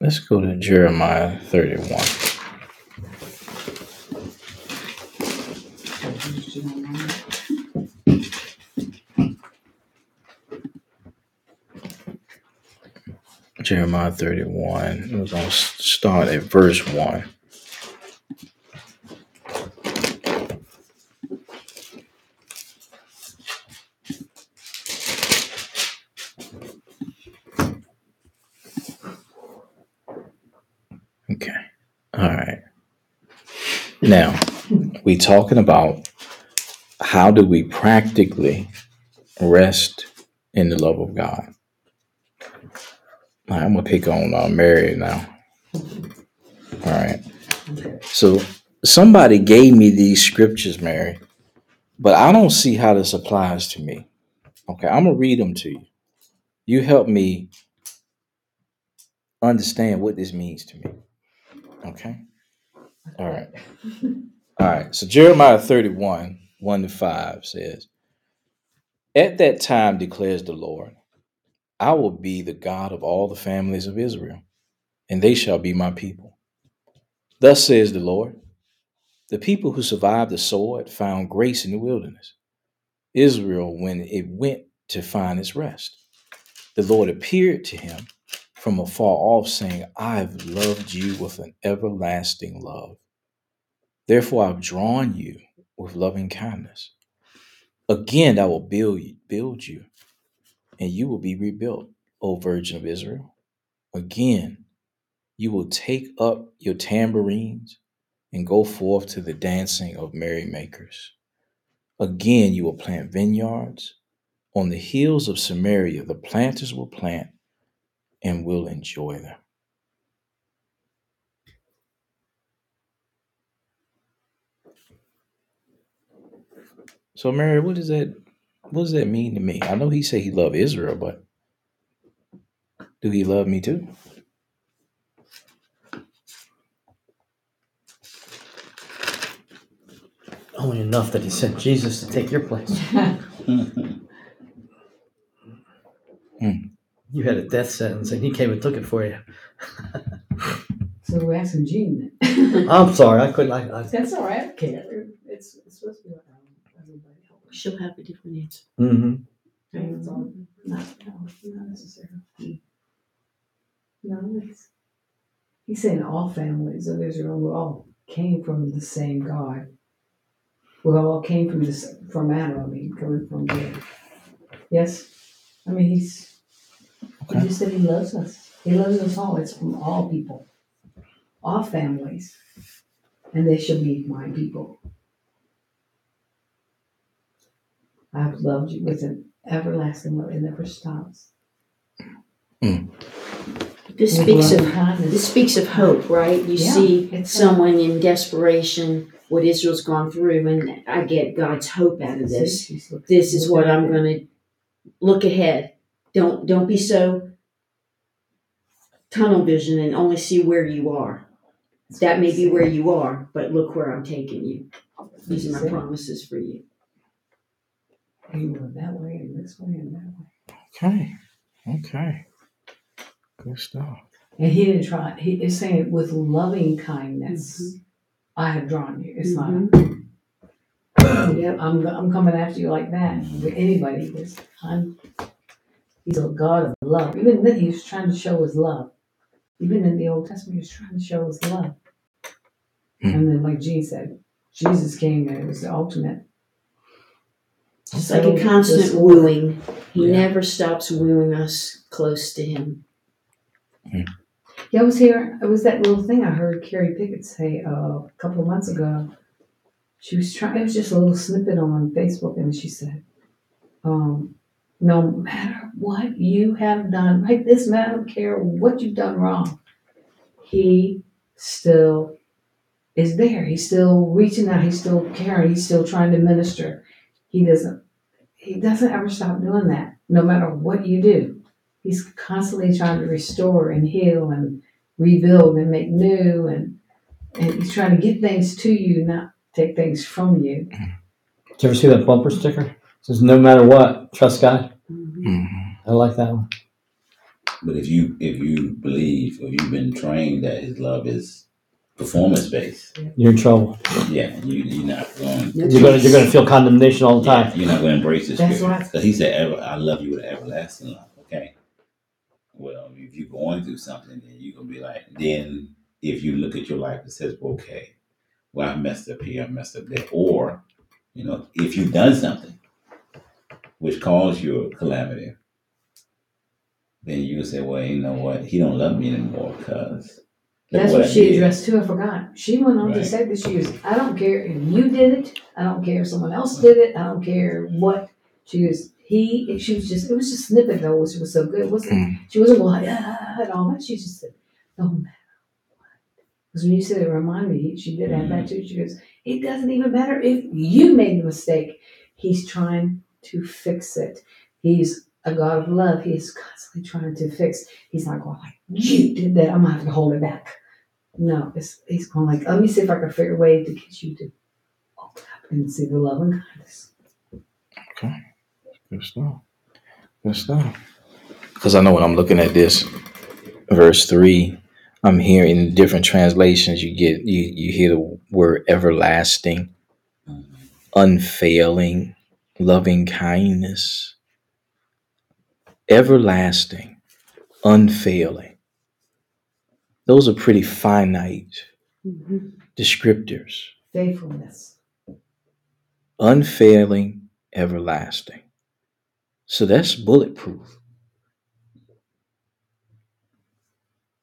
[SPEAKER 1] Let's go to Jeremiah 31. Jeremiah 31. We're going to start at verse 1. Okay. All right. Now, we talking about how do we practically rest in the love of God. I'm gonna pick on uh, Mary now. All right. So somebody gave me these scriptures, Mary, but I don't see how this applies to me. Okay, I'm gonna read them to you. You help me understand what this means to me. Okay. All right. All right. So Jeremiah 31, 1 to 5 says, At that time declares the Lord, I will be the God of all the families of Israel, and they shall be my people. Thus says the Lord, the people who survived the sword found grace in the wilderness. Israel, when it went to find its rest, the Lord appeared to him from afar off, saying, I've loved you with an everlasting love. Therefore, I've drawn you with loving kindness. Again, I will build you, build you, and you will be rebuilt, O Virgin of Israel. Again, you will take up your tambourines and go forth to the dancing of merrymakers. Again, you will plant vineyards. On the hills of Samaria, the planters will plant and will enjoy them. So, Mary, what does that what does that mean to me? I know he said he loved Israel, but do he love me too?
[SPEAKER 4] Only enough that he sent Jesus to take your place. Hmm. You had a death sentence and he came and took it for you.
[SPEAKER 8] So we're asking Gene.
[SPEAKER 4] I'm sorry, I couldn't. I, I,
[SPEAKER 8] That's all right, I don't care. It's, it's supposed to be like, um, everybody else.
[SPEAKER 2] She'll have a different answer.
[SPEAKER 4] mm-hmm.
[SPEAKER 8] It's all, not, no, not necessarily. No, it's, he's saying all families of Israel, we all came from the same God. We all came from this, from Adam, I mean, coming from there. Yes, I mean, he's, he just said he loves us. He loves us all. It's from all people, all families, and they shall be my people. I've loved you with an everlasting love. It never stops. Mm.
[SPEAKER 2] This
[SPEAKER 8] With
[SPEAKER 2] speaks
[SPEAKER 8] loving
[SPEAKER 2] of
[SPEAKER 8] kindness.
[SPEAKER 2] this speaks of hope, right? You
[SPEAKER 8] Yeah,
[SPEAKER 2] see
[SPEAKER 8] it's
[SPEAKER 2] someone in desperation, what Israel's gone through, and I get God's hope out of this.
[SPEAKER 8] She's
[SPEAKER 2] This is what I'm going to look ahead. Don't don't be so tunnel vision and only see where you are. That may be where you are, but look where I'm taking you. These are my promises for you.
[SPEAKER 8] You went that way and this way and that way.
[SPEAKER 1] Okay. Okay. Good stuff.
[SPEAKER 8] And he didn't try, he is saying with loving kindness, I have drawn you. It's not,
[SPEAKER 2] Yep.
[SPEAKER 8] I'm, I'm coming after you like that with anybody. Because I'm, he's a God of love. Even then, he was trying to show his love. Even in the Old Testament, he was trying to show his love.
[SPEAKER 1] Hmm.
[SPEAKER 8] And then, like Gene said, Jesus came and it was the ultimate.
[SPEAKER 2] It's like a constant wooing. He never stops wooing us close to him.
[SPEAKER 8] Yeah, I was here. It was that little thing I heard Carrie Pickett say uh, a couple of months ago. She was trying. It was just a little snippet on Facebook, and she said, um, "No matter what you have done, right this man, I don't care what you've done wrong. He still is there. He's still reaching out. He's still caring. He's still trying to minister. He doesn't. He doesn't ever stop doing that. No matter what you do, he's constantly trying to restore and heal and rebuild and make new and and he's trying to get things to you, not take things from you.
[SPEAKER 4] Did you ever see that bumper sticker? It says, no matter what, trust God.
[SPEAKER 1] hmm
[SPEAKER 4] I like that one.
[SPEAKER 6] But if you if you believe or you've been trained that his love is performance based,
[SPEAKER 4] You're in trouble.
[SPEAKER 6] yeah, you you're not going.
[SPEAKER 4] You're gonna, you're gonna feel condemnation all the
[SPEAKER 6] Yeah,
[SPEAKER 4] time.
[SPEAKER 6] you're not going to embrace the
[SPEAKER 8] That's right.
[SPEAKER 6] Because he said, Ever, I love you with an everlasting love. Okay. Well, if you're going through something, then you're going to be like, then if you look at your life, it says, okay, well, I messed up here, I messed up there. Or, you know, if you've done something which caused you a calamity, then you can say, well, you know what? He don't love me anymore because.
[SPEAKER 8] That's what she addressed too. I forgot. She went on to
[SPEAKER 6] Right.
[SPEAKER 8] say that she was. I don't care if you did it. I don't care if someone else did it. I don't care what. She was. He. She was just. It was just snippet though, which was so good. It wasn't.
[SPEAKER 1] Mm.
[SPEAKER 8] She wasn't going like ah and all that. She just said, no matter what. Because when you said it, reminded me. She did have that too. She goes, it doesn't even matter if you made the mistake. He's trying to fix it. He's a God of love. He is constantly trying to fix. He's not going like you did that. I'm gonna have to hold it back. No, it's he's going like, let me see if I can figure a way to get you to open up and see the love and kindness.
[SPEAKER 1] Okay. Good stuff. Good stuff. Because I know when I'm looking at this, verse three, I'm hearing different translations. You get you you hear the word everlasting, mm-hmm. unfailing, loving kindness, everlasting, unfailing. Those are pretty finite
[SPEAKER 2] Mhm.
[SPEAKER 1] descriptors.
[SPEAKER 8] Faithfulness.
[SPEAKER 1] unfailing, everlasting. So that's bulletproof.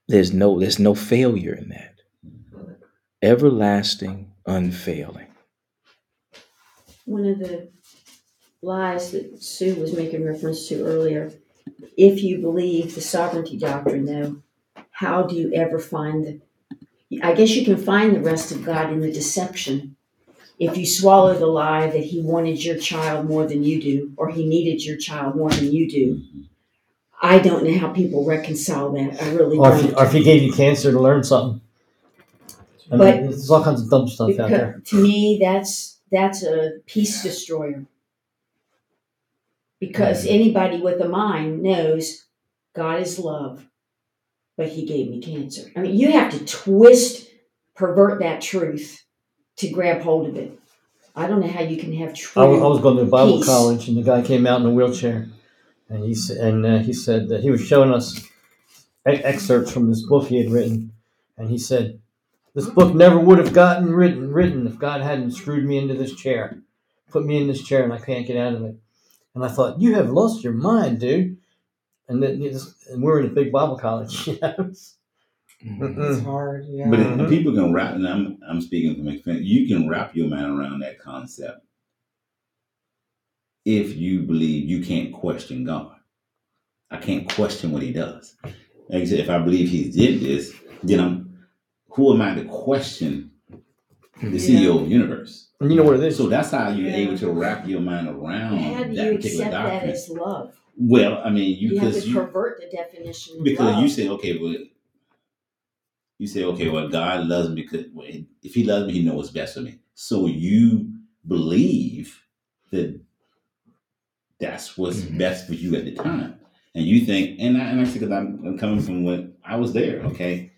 [SPEAKER 1] There's no there's no failure in that. Everlasting, unfailing.
[SPEAKER 2] One of the lies that Sue was making reference to earlier, if you believe the sovereignty doctrine, though, how do you ever find the? I guess you can find the rest of God in the deception. If you swallow the lie that He wanted your child more than you do, or He needed your child more than you do, I don't know how people reconcile that. I really
[SPEAKER 4] Or if,
[SPEAKER 2] don't.
[SPEAKER 4] or if he gave you cancer to learn something. I mean,
[SPEAKER 2] But-
[SPEAKER 4] there's all kinds of dumb stuff out there.
[SPEAKER 2] To me, that's that's a peace destroyer. Because mm-hmm. anybody with a mind knows God is love, but He gave me cancer. I mean, you have to twist, pervert that truth to grab hold of it. I don't know how you can have true.
[SPEAKER 4] I was, I was going to Bible
[SPEAKER 2] peace.
[SPEAKER 4] college, and the guy came out in a wheelchair, and he said, and uh, he said that he was showing us excerpts from this book he had written, and he said, "This book never would have gotten written written if God hadn't screwed me into this chair, put me in this chair, and I can't get out of it." And I thought, "You have lost your mind, dude." And then and we're in a big Bible college, you know.
[SPEAKER 3] It's hard, yeah.
[SPEAKER 6] But if
[SPEAKER 4] Mhm.
[SPEAKER 6] people can wrap, and I'm I'm speaking from experience, you can wrap your mind around that concept if you believe you can't question God. I can't question what He does. Like I said, if I believe He did this, then I'm who am I to question the CEO of the universe?
[SPEAKER 4] And you know what it is?
[SPEAKER 6] So that's how you're
[SPEAKER 3] Yeah.
[SPEAKER 6] able to wrap your mind around
[SPEAKER 2] How do
[SPEAKER 6] that
[SPEAKER 2] you
[SPEAKER 6] particular
[SPEAKER 2] accept that
[SPEAKER 6] doctrine.
[SPEAKER 2] as love?
[SPEAKER 6] Well, I mean, you
[SPEAKER 2] You have to
[SPEAKER 6] you
[SPEAKER 2] pervert the definition of
[SPEAKER 6] because
[SPEAKER 2] love.
[SPEAKER 6] you say okay, well, you say okay, well, God loves me because well, if He loves me, He knows what's best for me. So you believe that that's what's
[SPEAKER 1] Mhm.
[SPEAKER 6] best for you at the time, and you think, and I, and I say because I'm, I'm coming from when I was there, okay,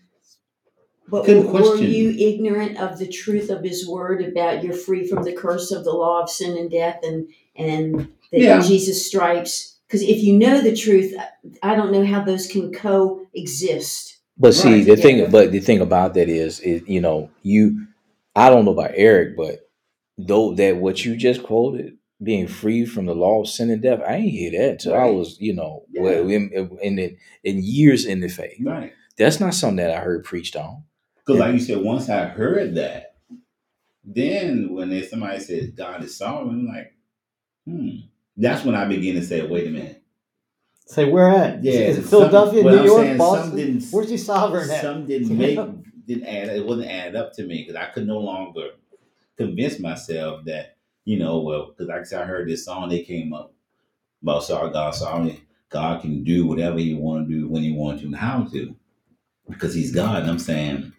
[SPEAKER 2] But
[SPEAKER 6] couldn't
[SPEAKER 2] were you ignorant of the truth of His Word about you're free from the curse of the law of sin and death, and and that
[SPEAKER 6] Yeah.
[SPEAKER 2] Jesus stripes? Because if you know the truth, I don't know how those can coexist.
[SPEAKER 1] But see,
[SPEAKER 6] Right.
[SPEAKER 1] the thing, but the thing about that is, is you know, you, I don't know about Eric, but though that what you just quoted, being free from the law of sin and death, I ain't hear that until I was, you know,
[SPEAKER 6] Yeah.
[SPEAKER 1] well, in, in in in years in the faith.
[SPEAKER 6] right?
[SPEAKER 1] That's not something that I heard preached on.
[SPEAKER 6] Because like you said, once I heard that, then when somebody says God is sovereign, I'm like, hmm, that's when I begin to say, wait a minute.
[SPEAKER 4] Say where at?
[SPEAKER 6] Yeah,
[SPEAKER 4] Is it Philadelphia,
[SPEAKER 6] what
[SPEAKER 4] New York,
[SPEAKER 6] saying,
[SPEAKER 4] Boston? Where's he sovereign at?
[SPEAKER 6] Some didn't make didn't add it wasn't add up to me because I could no longer convince myself that you know well because like I said I heard this song they came up about sorry God sorry God can do whatever He want to do when He want to and how to because He's God and I'm saying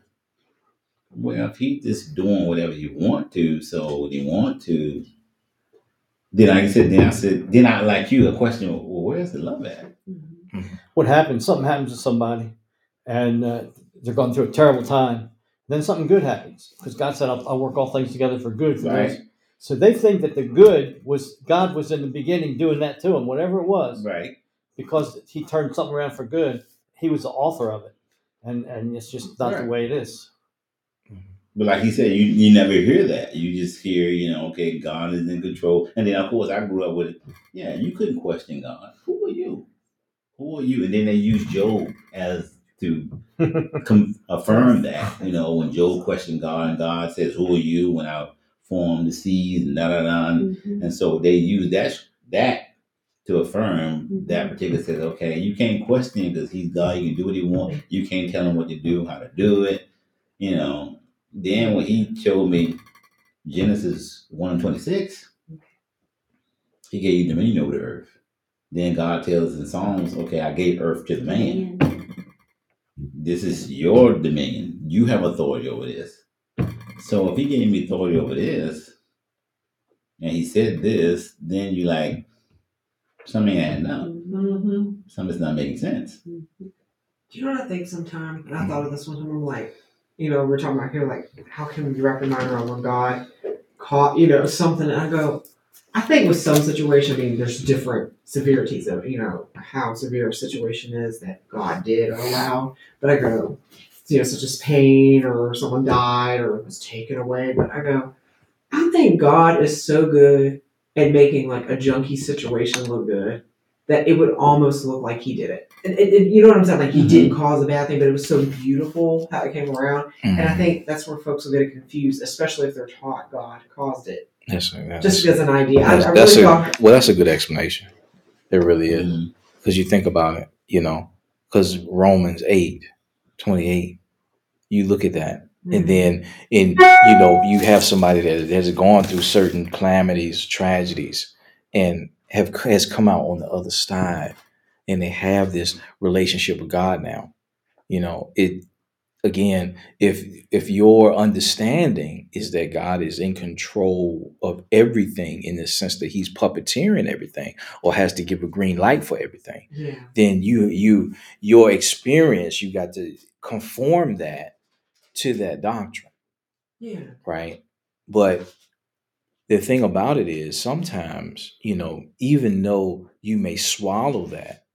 [SPEAKER 6] well if He just doing whatever He want to so when He want to then like I said then I said then I like you a question well where's the love at
[SPEAKER 4] what happens? Something happens to somebody, and uh, they're going through a terrible time. Then something good happens because God said, "I'll, I'll work all things together for good for
[SPEAKER 6] Right.
[SPEAKER 4] those." So they think that the good was God was in the beginning doing that to them, whatever it was,
[SPEAKER 6] right
[SPEAKER 4] because He turned something around for good. He was the author of it, and and it's just not
[SPEAKER 6] Right.
[SPEAKER 4] the way it is.
[SPEAKER 6] But like he said, you, you never hear that. You just hear, you know, okay, God is in control. And then of course I grew up with it. Yeah, you couldn't question God. Who are you? Who are you? And then they use Job as to com- affirm that. You know, when Job questioned God and God says, Who are you? When I formed the seas and da da da. And, mm-hmm. and so they use that that to affirm mm-hmm. that particular says, okay, you can't question him because he's God, you can do what he wants. You can't tell him what to do, how to do it. You know, then when he showed me Genesis 1 and 26, he gave you dominion over the earth. Then God tells in Psalms, okay, I gave earth to the man. This is your dominion. You have authority over this. So if he gave me authority over this, and he said this, then you like, something ain't adding up.
[SPEAKER 3] Mm-hmm.
[SPEAKER 6] Something's not making sense.
[SPEAKER 3] Do you know what I think sometimes? And I thought of this one time. I'm like, you know, we're talking about here, like, how can we wrap your mind around when God caught, you know, something? And I go, I think with some situation, I mean, there's different severities of, you know, how severe a situation is that God did allow. But I go, you know, such as pain or someone died or was taken away. But I go, I think God is so good at making like a junky situation look good that it would almost look like he did it. And, and- and you know what I'm saying? Like he
[SPEAKER 6] Mhm.
[SPEAKER 3] didn't cause a bad thing, but it was so beautiful how it came around. And I
[SPEAKER 1] Mhm.
[SPEAKER 3] think that's where folks will get it confused, especially if they're taught God caused it.
[SPEAKER 1] That's, that's,
[SPEAKER 3] Just as an idea.
[SPEAKER 1] That's,
[SPEAKER 3] I
[SPEAKER 1] that's
[SPEAKER 3] really
[SPEAKER 1] a,
[SPEAKER 3] thought
[SPEAKER 1] well, that's a good explanation. It really is. Because you think about it, you know, because Romans 8, 28, you look at that. And then, in you know, you have somebody that has gone through certain calamities, tragedies, and have has come out on the other side, and they have this relationship with God now. You know, it again, if if your understanding is that God is in control of everything in the sense that He's puppeteering everything, or has to give a green light for everything,
[SPEAKER 3] Yeah.
[SPEAKER 1] then you you your experience you got to conform that to that doctrine
[SPEAKER 3] Yeah.
[SPEAKER 1] right but the thing about it is sometimes you know even though you may swallow that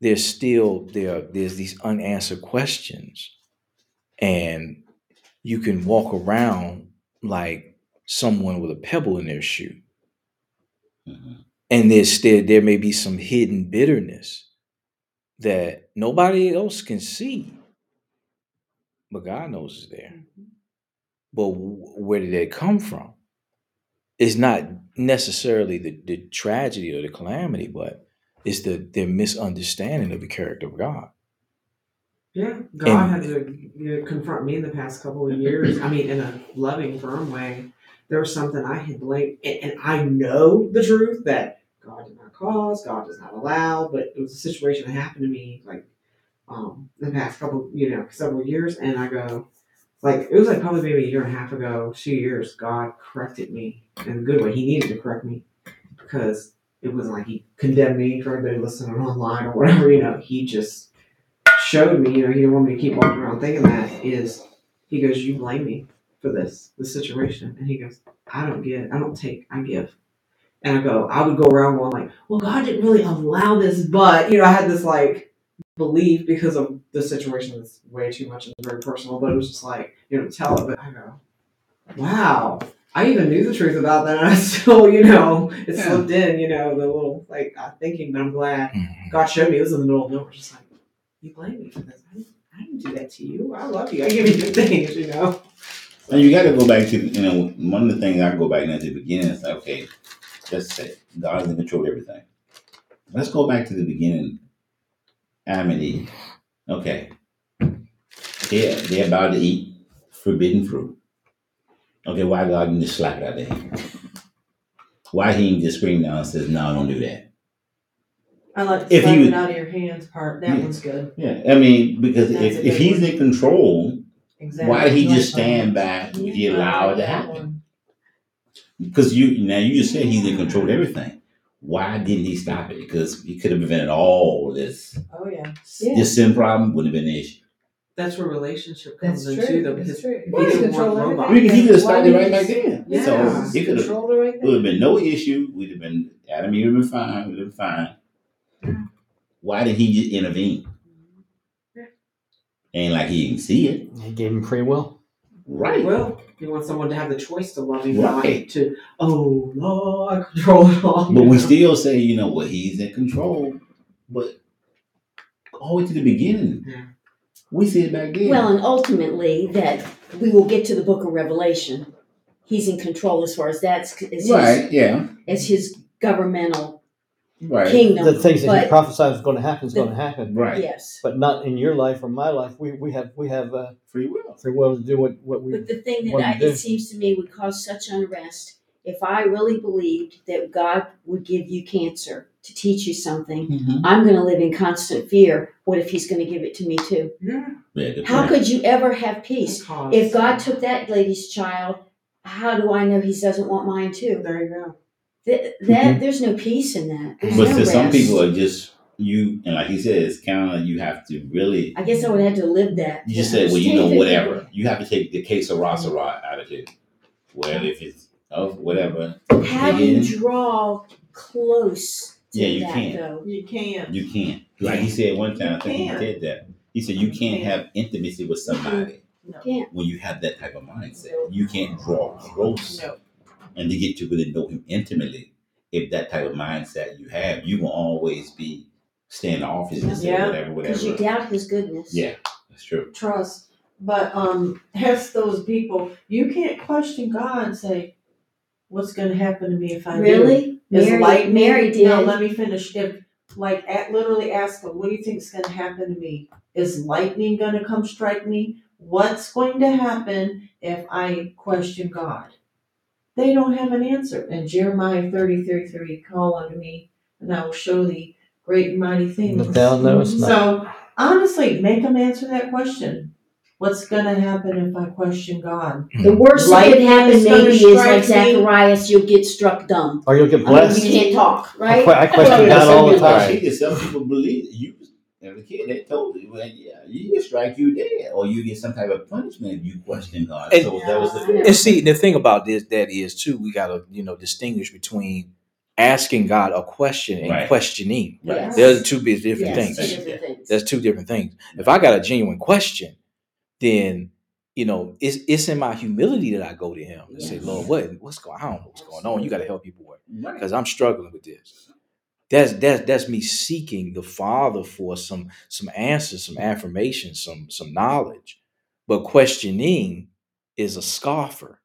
[SPEAKER 1] there's still there there's these unanswered questions. And you can walk around like someone with a pebble in their shoe.
[SPEAKER 6] Mhm.
[SPEAKER 1] and there's still there may be some hidden bitterness that nobody else can see but god knows is there but where did it come from it's not necessarily the, the tragedy or the calamity but it's the their misunderstanding of the character of god
[SPEAKER 3] Yeah. God
[SPEAKER 1] And-
[SPEAKER 3] had to you know, confront me in the past couple of years. I mean, in a loving, firm way. There was something I had blamed, and, and I know the truth that God did not cause, God does not allow, but it was a situation that happened to me like um the past couple, you know, several years, and I go, like it was like probably maybe a year and a half ago, two years, God corrected me in a good way. He needed to correct me because it wasn't like he condemned me for everybody listening online or whatever, you know, he just showed me, you know, he didn't want me to keep walking around thinking that is he goes, You blame me for this, this situation. And he goes, I don't get I don't take, I give. And I go, I would go around going like, Well, God didn't really allow this, but you know, I had this like belief because of the situation that's way too much and very personal, but it was just like, you know, tell it, but I go, Wow. I even knew the truth about that and I still, you know, it
[SPEAKER 6] Yeah.
[SPEAKER 3] slipped in, you know, the little like uh, thinking, but I'm glad
[SPEAKER 1] Mhm.
[SPEAKER 3] God showed me it was in the middle of nowhere, just like, you blame me for this. I didn't, I didn't do that to you. I love you. I give you good things, you know.
[SPEAKER 6] And you got to go back to, you know, one of the things I go back now to the beginning is like, okay, just say God is in control of everything. Let's go back to the beginning. Adam and Eve. Okay. They're, they're about to eat forbidden fruit. Okay, why God didn't just slap it out of hand? Why he didn't just scream down and says, no, don't do that?
[SPEAKER 5] I like the
[SPEAKER 6] If
[SPEAKER 5] slap
[SPEAKER 6] you-
[SPEAKER 5] it out of your hands part. That
[SPEAKER 6] Yeah.
[SPEAKER 5] one's good.
[SPEAKER 6] Yeah, I mean, because
[SPEAKER 5] That's
[SPEAKER 6] if, if he's
[SPEAKER 5] one.
[SPEAKER 6] in control,
[SPEAKER 5] Exactly.
[SPEAKER 6] why did he just stand back? He
[SPEAKER 5] I
[SPEAKER 6] allowed it to happen. Because you now you just said he's in control of everything. Why didn't he stop it? Because he could have prevented all this.
[SPEAKER 5] Oh yeah. Yeah.
[SPEAKER 6] This sin problem wouldn't have been an issue.
[SPEAKER 3] That's where relationship comes
[SPEAKER 5] That's
[SPEAKER 3] in
[SPEAKER 5] true.
[SPEAKER 3] too, though,
[SPEAKER 5] That's
[SPEAKER 3] because
[SPEAKER 5] true.
[SPEAKER 3] he didn't want
[SPEAKER 5] Control
[SPEAKER 3] robots.
[SPEAKER 6] He, he could have
[SPEAKER 5] Why
[SPEAKER 6] started
[SPEAKER 5] did
[SPEAKER 6] right back
[SPEAKER 5] say-
[SPEAKER 6] then.
[SPEAKER 3] Yeah.
[SPEAKER 6] So he could have
[SPEAKER 5] Control it right there.
[SPEAKER 6] It would have been no issue. We'd have been Adam and Eve would have been fine. We'd have been fine. Why did he just intervene? Ain't like he didn't see it.
[SPEAKER 4] He gave him free will.
[SPEAKER 6] Right.
[SPEAKER 3] Well, you want someone to have the choice to love you,
[SPEAKER 6] Right.
[SPEAKER 3] not to, oh, Lord, I control it all.
[SPEAKER 6] But we
[SPEAKER 3] know?
[SPEAKER 6] still say, you know what, he's in control. But all the way to the beginning.
[SPEAKER 3] Yeah.
[SPEAKER 6] We see it back then.
[SPEAKER 2] Well, and ultimately, that we will get to the book of Revelation. He's in control as far as that's as his,
[SPEAKER 6] right, yeah.
[SPEAKER 2] as his governmental
[SPEAKER 6] Right.
[SPEAKER 2] kingdom.
[SPEAKER 4] The things that he
[SPEAKER 2] but
[SPEAKER 4] prophesied was going to happen is going to happen.
[SPEAKER 6] Right.
[SPEAKER 2] yes,
[SPEAKER 4] But not in your life or my life. We, we have we have uh,
[SPEAKER 6] Free will.
[SPEAKER 4] free will to do what, what we
[SPEAKER 2] but the thing that I, it seems to me would cause such unrest if I really believed that God would give you cancer to teach you something.
[SPEAKER 6] Mm-hmm.
[SPEAKER 2] I'm going to live in constant fear. What if He's going to give it to me too?
[SPEAKER 3] Yeah.
[SPEAKER 6] Yeah,
[SPEAKER 2] How
[SPEAKER 6] point.
[SPEAKER 2] could you ever have peace if God took that lady's child? How do I know He doesn't want mine too?
[SPEAKER 3] There you go.
[SPEAKER 2] That, that there's no peace in that. There's
[SPEAKER 6] But
[SPEAKER 2] no
[SPEAKER 6] to some people are just you and like he said, it's kind of you have to really
[SPEAKER 2] I guess I would have to live that.
[SPEAKER 6] you just
[SPEAKER 2] to
[SPEAKER 6] say, well, you know,
[SPEAKER 2] understand it.
[SPEAKER 6] whatever. You have to take the case of Rossarat mm-hmm. attitude. Well, if it's oh whatever,
[SPEAKER 2] How do you draw close to
[SPEAKER 6] Yeah, you
[SPEAKER 2] that
[SPEAKER 6] can't.
[SPEAKER 2] though?
[SPEAKER 5] You can't.
[SPEAKER 6] you can't. Like he said one time, I think he
[SPEAKER 5] can't.
[SPEAKER 6] said that. He said you can't have intimacy with somebody
[SPEAKER 5] No.
[SPEAKER 2] Can't.
[SPEAKER 6] when you have that type of mindset. You can't draw close
[SPEAKER 5] No.
[SPEAKER 6] And to get to really know him intimately. If that type of mindset you have, you will always be standoffish and say
[SPEAKER 5] Yeah.
[SPEAKER 6] whatever,
[SPEAKER 2] Because you doubt His goodness.
[SPEAKER 6] Yeah, that's true.
[SPEAKER 5] Trust. But um as those people, you can't question God and say, What's gonna happen to me if I do?
[SPEAKER 2] Really?
[SPEAKER 5] Is
[SPEAKER 2] Mary,
[SPEAKER 5] lightning,
[SPEAKER 2] Mary did.
[SPEAKER 5] No, let me finish. If like at literally ask them, what do you think is gonna happen to me? Is lightning gonna come strike me? What's going to happen if I question God? They don't have an answer. And Jeremiah 30, 33, call unto me, and I will show thee great and mighty things.
[SPEAKER 4] But thou knowest not.
[SPEAKER 5] So honestly, make them answer that question. What's gonna happen if I question God?
[SPEAKER 2] the worst that could happen
[SPEAKER 5] gonna
[SPEAKER 2] maybe is like
[SPEAKER 5] strike me.
[SPEAKER 2] Zacharias, you'll get struck dumb.
[SPEAKER 4] or you'll get
[SPEAKER 2] I mean,
[SPEAKER 4] blessed.
[SPEAKER 2] you can't talk, right?
[SPEAKER 4] que- I question
[SPEAKER 6] Well,
[SPEAKER 4] God all the
[SPEAKER 6] some people-
[SPEAKER 4] time.
[SPEAKER 6] Some people believe you, as a kid, they told you, well, yeah, you get strike you dead, or you get some type of punishment if you question God.
[SPEAKER 1] And-
[SPEAKER 6] so that was the
[SPEAKER 2] know.
[SPEAKER 1] And see, the thing about this that is too, we gotta you know distinguish between asking God a question and
[SPEAKER 6] Right.
[SPEAKER 1] questioning.
[SPEAKER 6] Right.
[SPEAKER 2] Yes.
[SPEAKER 1] They're two bit different
[SPEAKER 2] Yes,
[SPEAKER 1] things.
[SPEAKER 2] two different things.
[SPEAKER 1] There's two different things. If I got a genuine question, then you know it's it's in my humility that I go to Him and say, Lord, what what's going? I don't know what's going on. You got to help me, boy,
[SPEAKER 6] Right.
[SPEAKER 1] because I'm struggling with this. That's that's that's me seeking the Father for some some answers, some affirmation, some some knowledge. But questioning is a scoffer,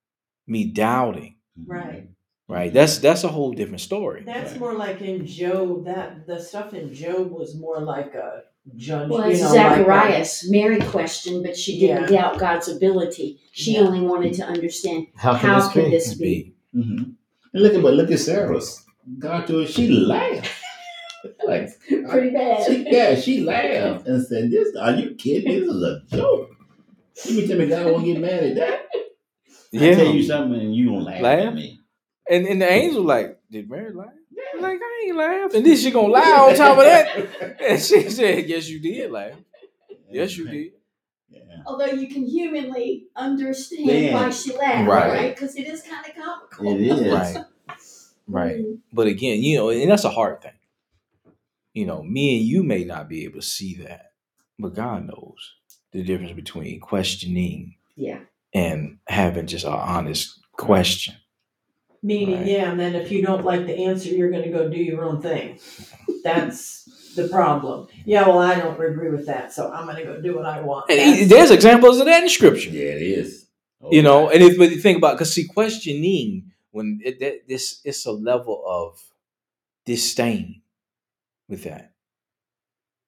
[SPEAKER 1] me doubting.
[SPEAKER 5] Right.
[SPEAKER 1] Right? That's that's a whole different story.
[SPEAKER 5] That's more like in Job. That the stuff in Job was more like a judge.
[SPEAKER 2] Well,
[SPEAKER 5] you
[SPEAKER 2] it's
[SPEAKER 5] know, like a-
[SPEAKER 2] Zacharias. Mary questioned, but she didn't doubt God's ability. She
[SPEAKER 5] Yeah.
[SPEAKER 2] only wanted to understand
[SPEAKER 4] How can
[SPEAKER 2] how
[SPEAKER 4] this
[SPEAKER 2] can
[SPEAKER 4] be?
[SPEAKER 2] this be?
[SPEAKER 6] hmm And look at but look at Sarah's. God to her she laughed. like,
[SPEAKER 2] Pretty bad.
[SPEAKER 6] She, yeah, she laughed and said, "This, are you kidding? This is a joke." You mean tell me God won't get mad at that? I tell you something and you gonna laugh,
[SPEAKER 1] Laugh?
[SPEAKER 6] at me.
[SPEAKER 1] And and the angel like, did Mary laugh? Yeah. Like I ain't laugh. And then she gonna lie on top of that. And she said, Yes, you did laugh. Yes, you did.
[SPEAKER 6] Yeah.
[SPEAKER 2] Although you can humanly understand
[SPEAKER 6] Yeah.
[SPEAKER 2] why she laughed,
[SPEAKER 1] Right.
[SPEAKER 2] right? Because it is kind of comical.
[SPEAKER 6] It is.
[SPEAKER 1] Right. Right.
[SPEAKER 2] Mm.
[SPEAKER 1] But again, you know, and that's a hard thing. You know, me and you may not be able to see that, but God knows the difference between questioning
[SPEAKER 2] Yeah.
[SPEAKER 1] and having just an honest question.
[SPEAKER 5] Meaning,
[SPEAKER 1] Right.
[SPEAKER 5] yeah, and then if you don't like the answer, you're gonna go do your own thing. That's the problem. Yeah, well, I don't agree with that, so I'm gonna go do what I want.
[SPEAKER 1] And
[SPEAKER 5] That's-
[SPEAKER 1] there's examples of that in scripture.
[SPEAKER 6] Yeah, it is. Oh,
[SPEAKER 1] you know
[SPEAKER 6] God.
[SPEAKER 1] and if but you think about because see questioning when it that this it's a level of disdain with that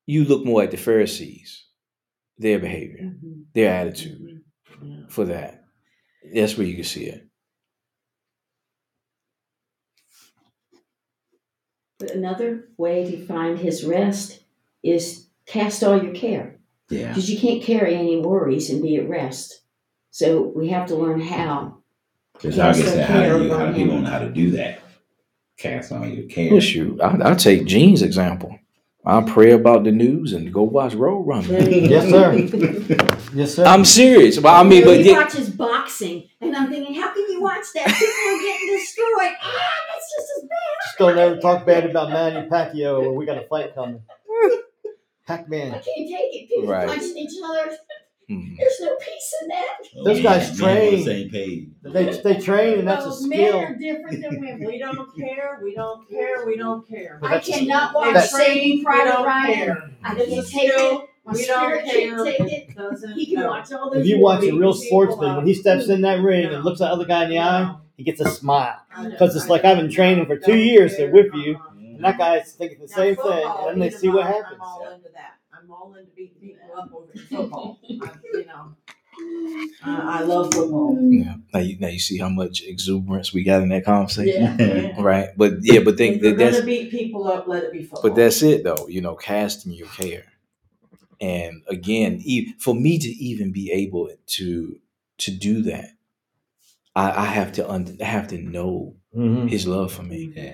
[SPEAKER 1] you look more at the pharisees their behavior
[SPEAKER 2] Mhm.
[SPEAKER 1] their attitude
[SPEAKER 2] Yeah.
[SPEAKER 1] for that that's where you can see it
[SPEAKER 2] But another way to find his rest is cast all your care.
[SPEAKER 6] yeah.
[SPEAKER 2] Because you can't carry any worries and be at rest. So we have to learn how.
[SPEAKER 6] Because I guess
[SPEAKER 2] Yes,
[SPEAKER 6] that how
[SPEAKER 2] okay,
[SPEAKER 6] do you how do people know how to do that? Cast on your care.
[SPEAKER 1] well shoot I, i'll take gene's example i'll pray about the news and go watch road runner
[SPEAKER 4] Yes, sir. Yes, sir.
[SPEAKER 1] i'm serious but i mean but
[SPEAKER 2] he
[SPEAKER 1] yeah,
[SPEAKER 2] watches boxing, and I'm thinking, how can you watch that? People are getting destroyed. Ah, that's just as bad.
[SPEAKER 4] Just don't ever talk bad about Manny Pacquiao or we got a fight coming. Pac Man.
[SPEAKER 2] I can't take it. People
[SPEAKER 1] Right.
[SPEAKER 2] punching each other.
[SPEAKER 1] Mhm.
[SPEAKER 2] There's no peace in that.
[SPEAKER 4] Those
[SPEAKER 6] Man,
[SPEAKER 4] guys
[SPEAKER 6] man on the
[SPEAKER 4] train.
[SPEAKER 6] same page.
[SPEAKER 4] They, they train and that's a
[SPEAKER 5] Oh, Men are different than women. We don't care, we don't care, we don't care.
[SPEAKER 2] I cannot watch
[SPEAKER 4] that's-
[SPEAKER 2] Saving
[SPEAKER 5] We
[SPEAKER 2] Private
[SPEAKER 5] don't
[SPEAKER 2] Ryan.
[SPEAKER 5] care.
[SPEAKER 2] I
[SPEAKER 5] It's
[SPEAKER 2] can't take
[SPEAKER 5] skill.
[SPEAKER 2] it. My
[SPEAKER 5] We don't care.
[SPEAKER 2] can't take it.
[SPEAKER 5] Doesn't.
[SPEAKER 2] He can
[SPEAKER 5] no.
[SPEAKER 2] watch all those
[SPEAKER 4] If you watch a real sportsman, when he steps in that ring
[SPEAKER 5] No.
[SPEAKER 4] and looks that other guy in the eye, he gets a smile. 'Cause it's
[SPEAKER 5] I
[SPEAKER 4] like
[SPEAKER 5] don't-
[SPEAKER 4] I've been training for two
[SPEAKER 5] don't
[SPEAKER 4] years to whip you. And that guy's thinking the
[SPEAKER 5] Now,
[SPEAKER 4] same thing, and then they
[SPEAKER 5] beat
[SPEAKER 4] see
[SPEAKER 5] 'em
[SPEAKER 4] what
[SPEAKER 5] up,
[SPEAKER 4] happens.
[SPEAKER 5] I'm all into that. I'm all into beating people up over football. I, you know, I, I love football.
[SPEAKER 1] yeah now you now you see how much exuberance we got in that conversation
[SPEAKER 5] Yeah.
[SPEAKER 1] right but yeah but think
[SPEAKER 5] If you're
[SPEAKER 1] that that's
[SPEAKER 5] gonna beat people up, let it be football.
[SPEAKER 1] But that's it, though. You know, casting your care, and again, e- for me to even be able to to do that, I, I have to un- I have to know
[SPEAKER 4] Mm-hmm.
[SPEAKER 1] His love for me.
[SPEAKER 6] Yeah.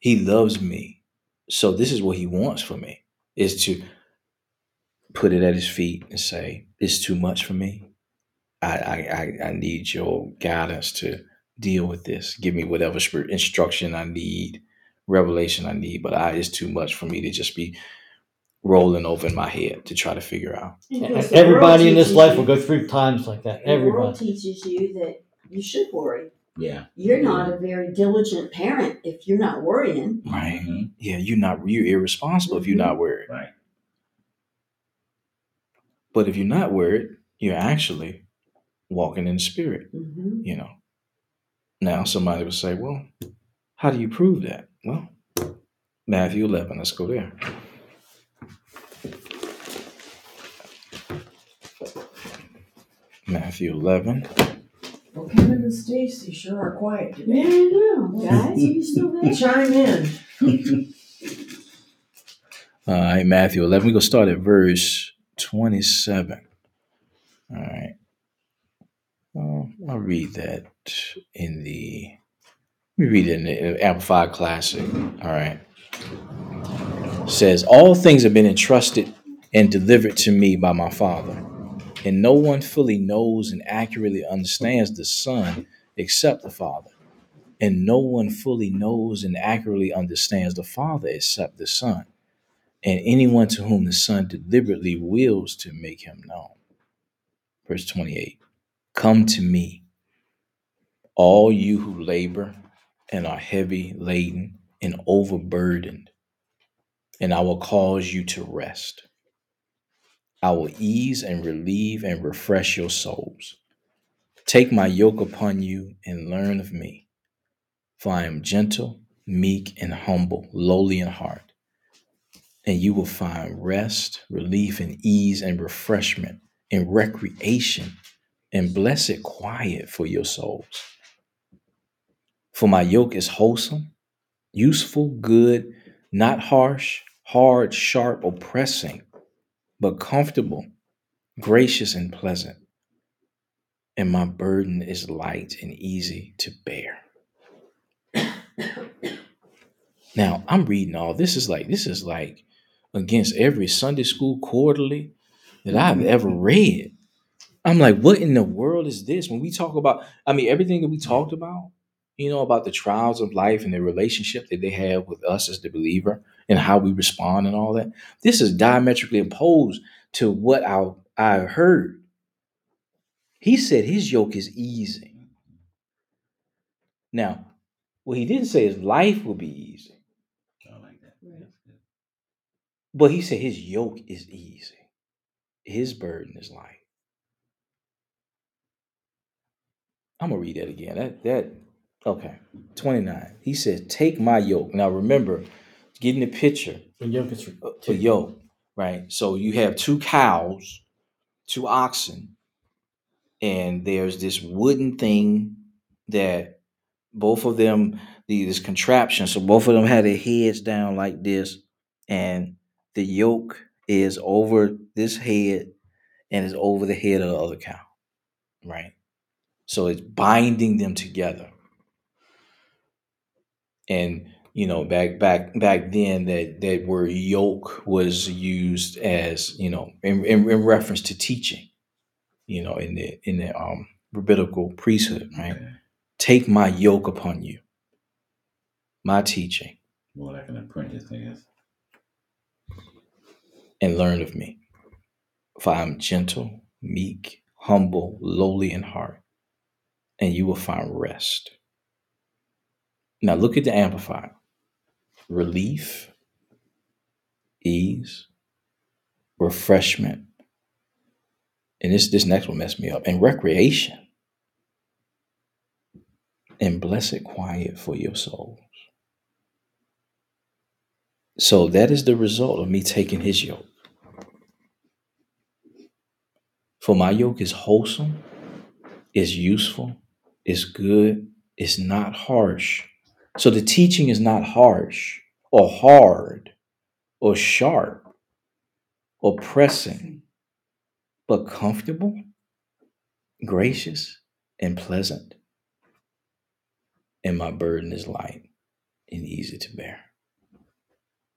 [SPEAKER 1] He loves me, so this is what He wants for me: is to put it at His feet and say, "It's too much for me. I I I, I need your guidance to deal with this. Give me whatever spirit instruction I need." revelation I need, but I it's too much for me to just be rolling over in my head to try to figure out.
[SPEAKER 2] Because the
[SPEAKER 4] Everybody in
[SPEAKER 2] world
[SPEAKER 4] this life will
[SPEAKER 2] teaches
[SPEAKER 4] go through times like that.
[SPEAKER 2] The world
[SPEAKER 4] Everybody.
[SPEAKER 2] teaches you that you should worry.
[SPEAKER 6] Yeah.
[SPEAKER 2] You're not a very diligent parent if you're not worrying.
[SPEAKER 1] Right.
[SPEAKER 6] Mhm.
[SPEAKER 1] Yeah, you're not you're irresponsible if you're not worried.
[SPEAKER 6] Right.
[SPEAKER 1] But if you're not worried, you're actually walking in spirit,
[SPEAKER 2] Mm-hmm.
[SPEAKER 1] you know. Now somebody would say, Well, how do you prove that? Well, Matthew eleven, let's go there. Matthew eleven.
[SPEAKER 5] Well, Kevin and Stacy sure are quiet
[SPEAKER 2] Yeah,
[SPEAKER 5] today.
[SPEAKER 2] I know. Guys, are you still there?
[SPEAKER 5] Chime in.
[SPEAKER 1] All right, Matthew 11. We're going to start at verse 27. All right. Well, I'll read that in the, let me read it in the Amplified Classic. All right. It says, All things have been entrusted and delivered to me by my Father, and no one fully knows and accurately understands the Son except the Father. And no one fully knows and accurately understands the Father except the Son and anyone to whom the Son deliberately wills to make him known. Verse 28 Come to me, all you who labor and are heavy laden and overburdened, and I will cause you to rest. I will ease and relieve and refresh your souls. Take my yoke upon you and learn of me, for I am gentle, meek, and humble, lowly in heart and you will find rest, relief, and ease and refreshment and recreation and blessed quiet for your souls. For my yoke is wholesome, useful, good, not harsh, hard, sharp, oppressing, but comfortable, gracious, and pleasant. And my burden is light and easy to bear. Now I'm reading all this is like this is like against every Sunday school quarterly that I've mm-hmm. ever read. I'm like, what in the world is this? When we talk about, I mean, everything that we talked about, you know, about the trials of life and the relationship that they have with us as the believer and how we respond and all that. This is diametrically opposed to what I I heard. He said his yoke is easy. Now, what he didn't say is life will be easy,
[SPEAKER 6] I like that.
[SPEAKER 2] Right.
[SPEAKER 6] That's good.
[SPEAKER 1] But he said his yoke is easy. His burden is light. I'm gonna read that again. That that okay. 29. He said, Take my yoke. Now remember, getting the picture
[SPEAKER 4] The yoke is
[SPEAKER 1] uh, a yoke, right? So you have two cows, two oxen, and there's this wooden thing that both of them, the this contraption, so both of them had their heads down like this, and the yoke is over this head and is over the head of the other cow, right? So it's binding them together. And you know, back back back then that that word yoke was used as, you know, in, in, in reference to teaching, you know, in the in the um rabbinical priesthood, right?
[SPEAKER 6] Okay.
[SPEAKER 1] Take my yoke upon you, my teaching,
[SPEAKER 6] More like an apprentice, guess.
[SPEAKER 1] And learn of me. For I am gentle, meek, humble, lowly in heart, and you will find rest. Now look at the Amplified. Relief, ease, refreshment. And this this next one messed me up. And recreation. And blessed quiet for your souls. So that is the result of me taking his yoke. For my yoke is wholesome, is useful, is good, is not harsh. So the teaching is not harsh or hard or sharp or pressing, but comfortable, gracious, and pleasant. And my burden is light and easy to bear.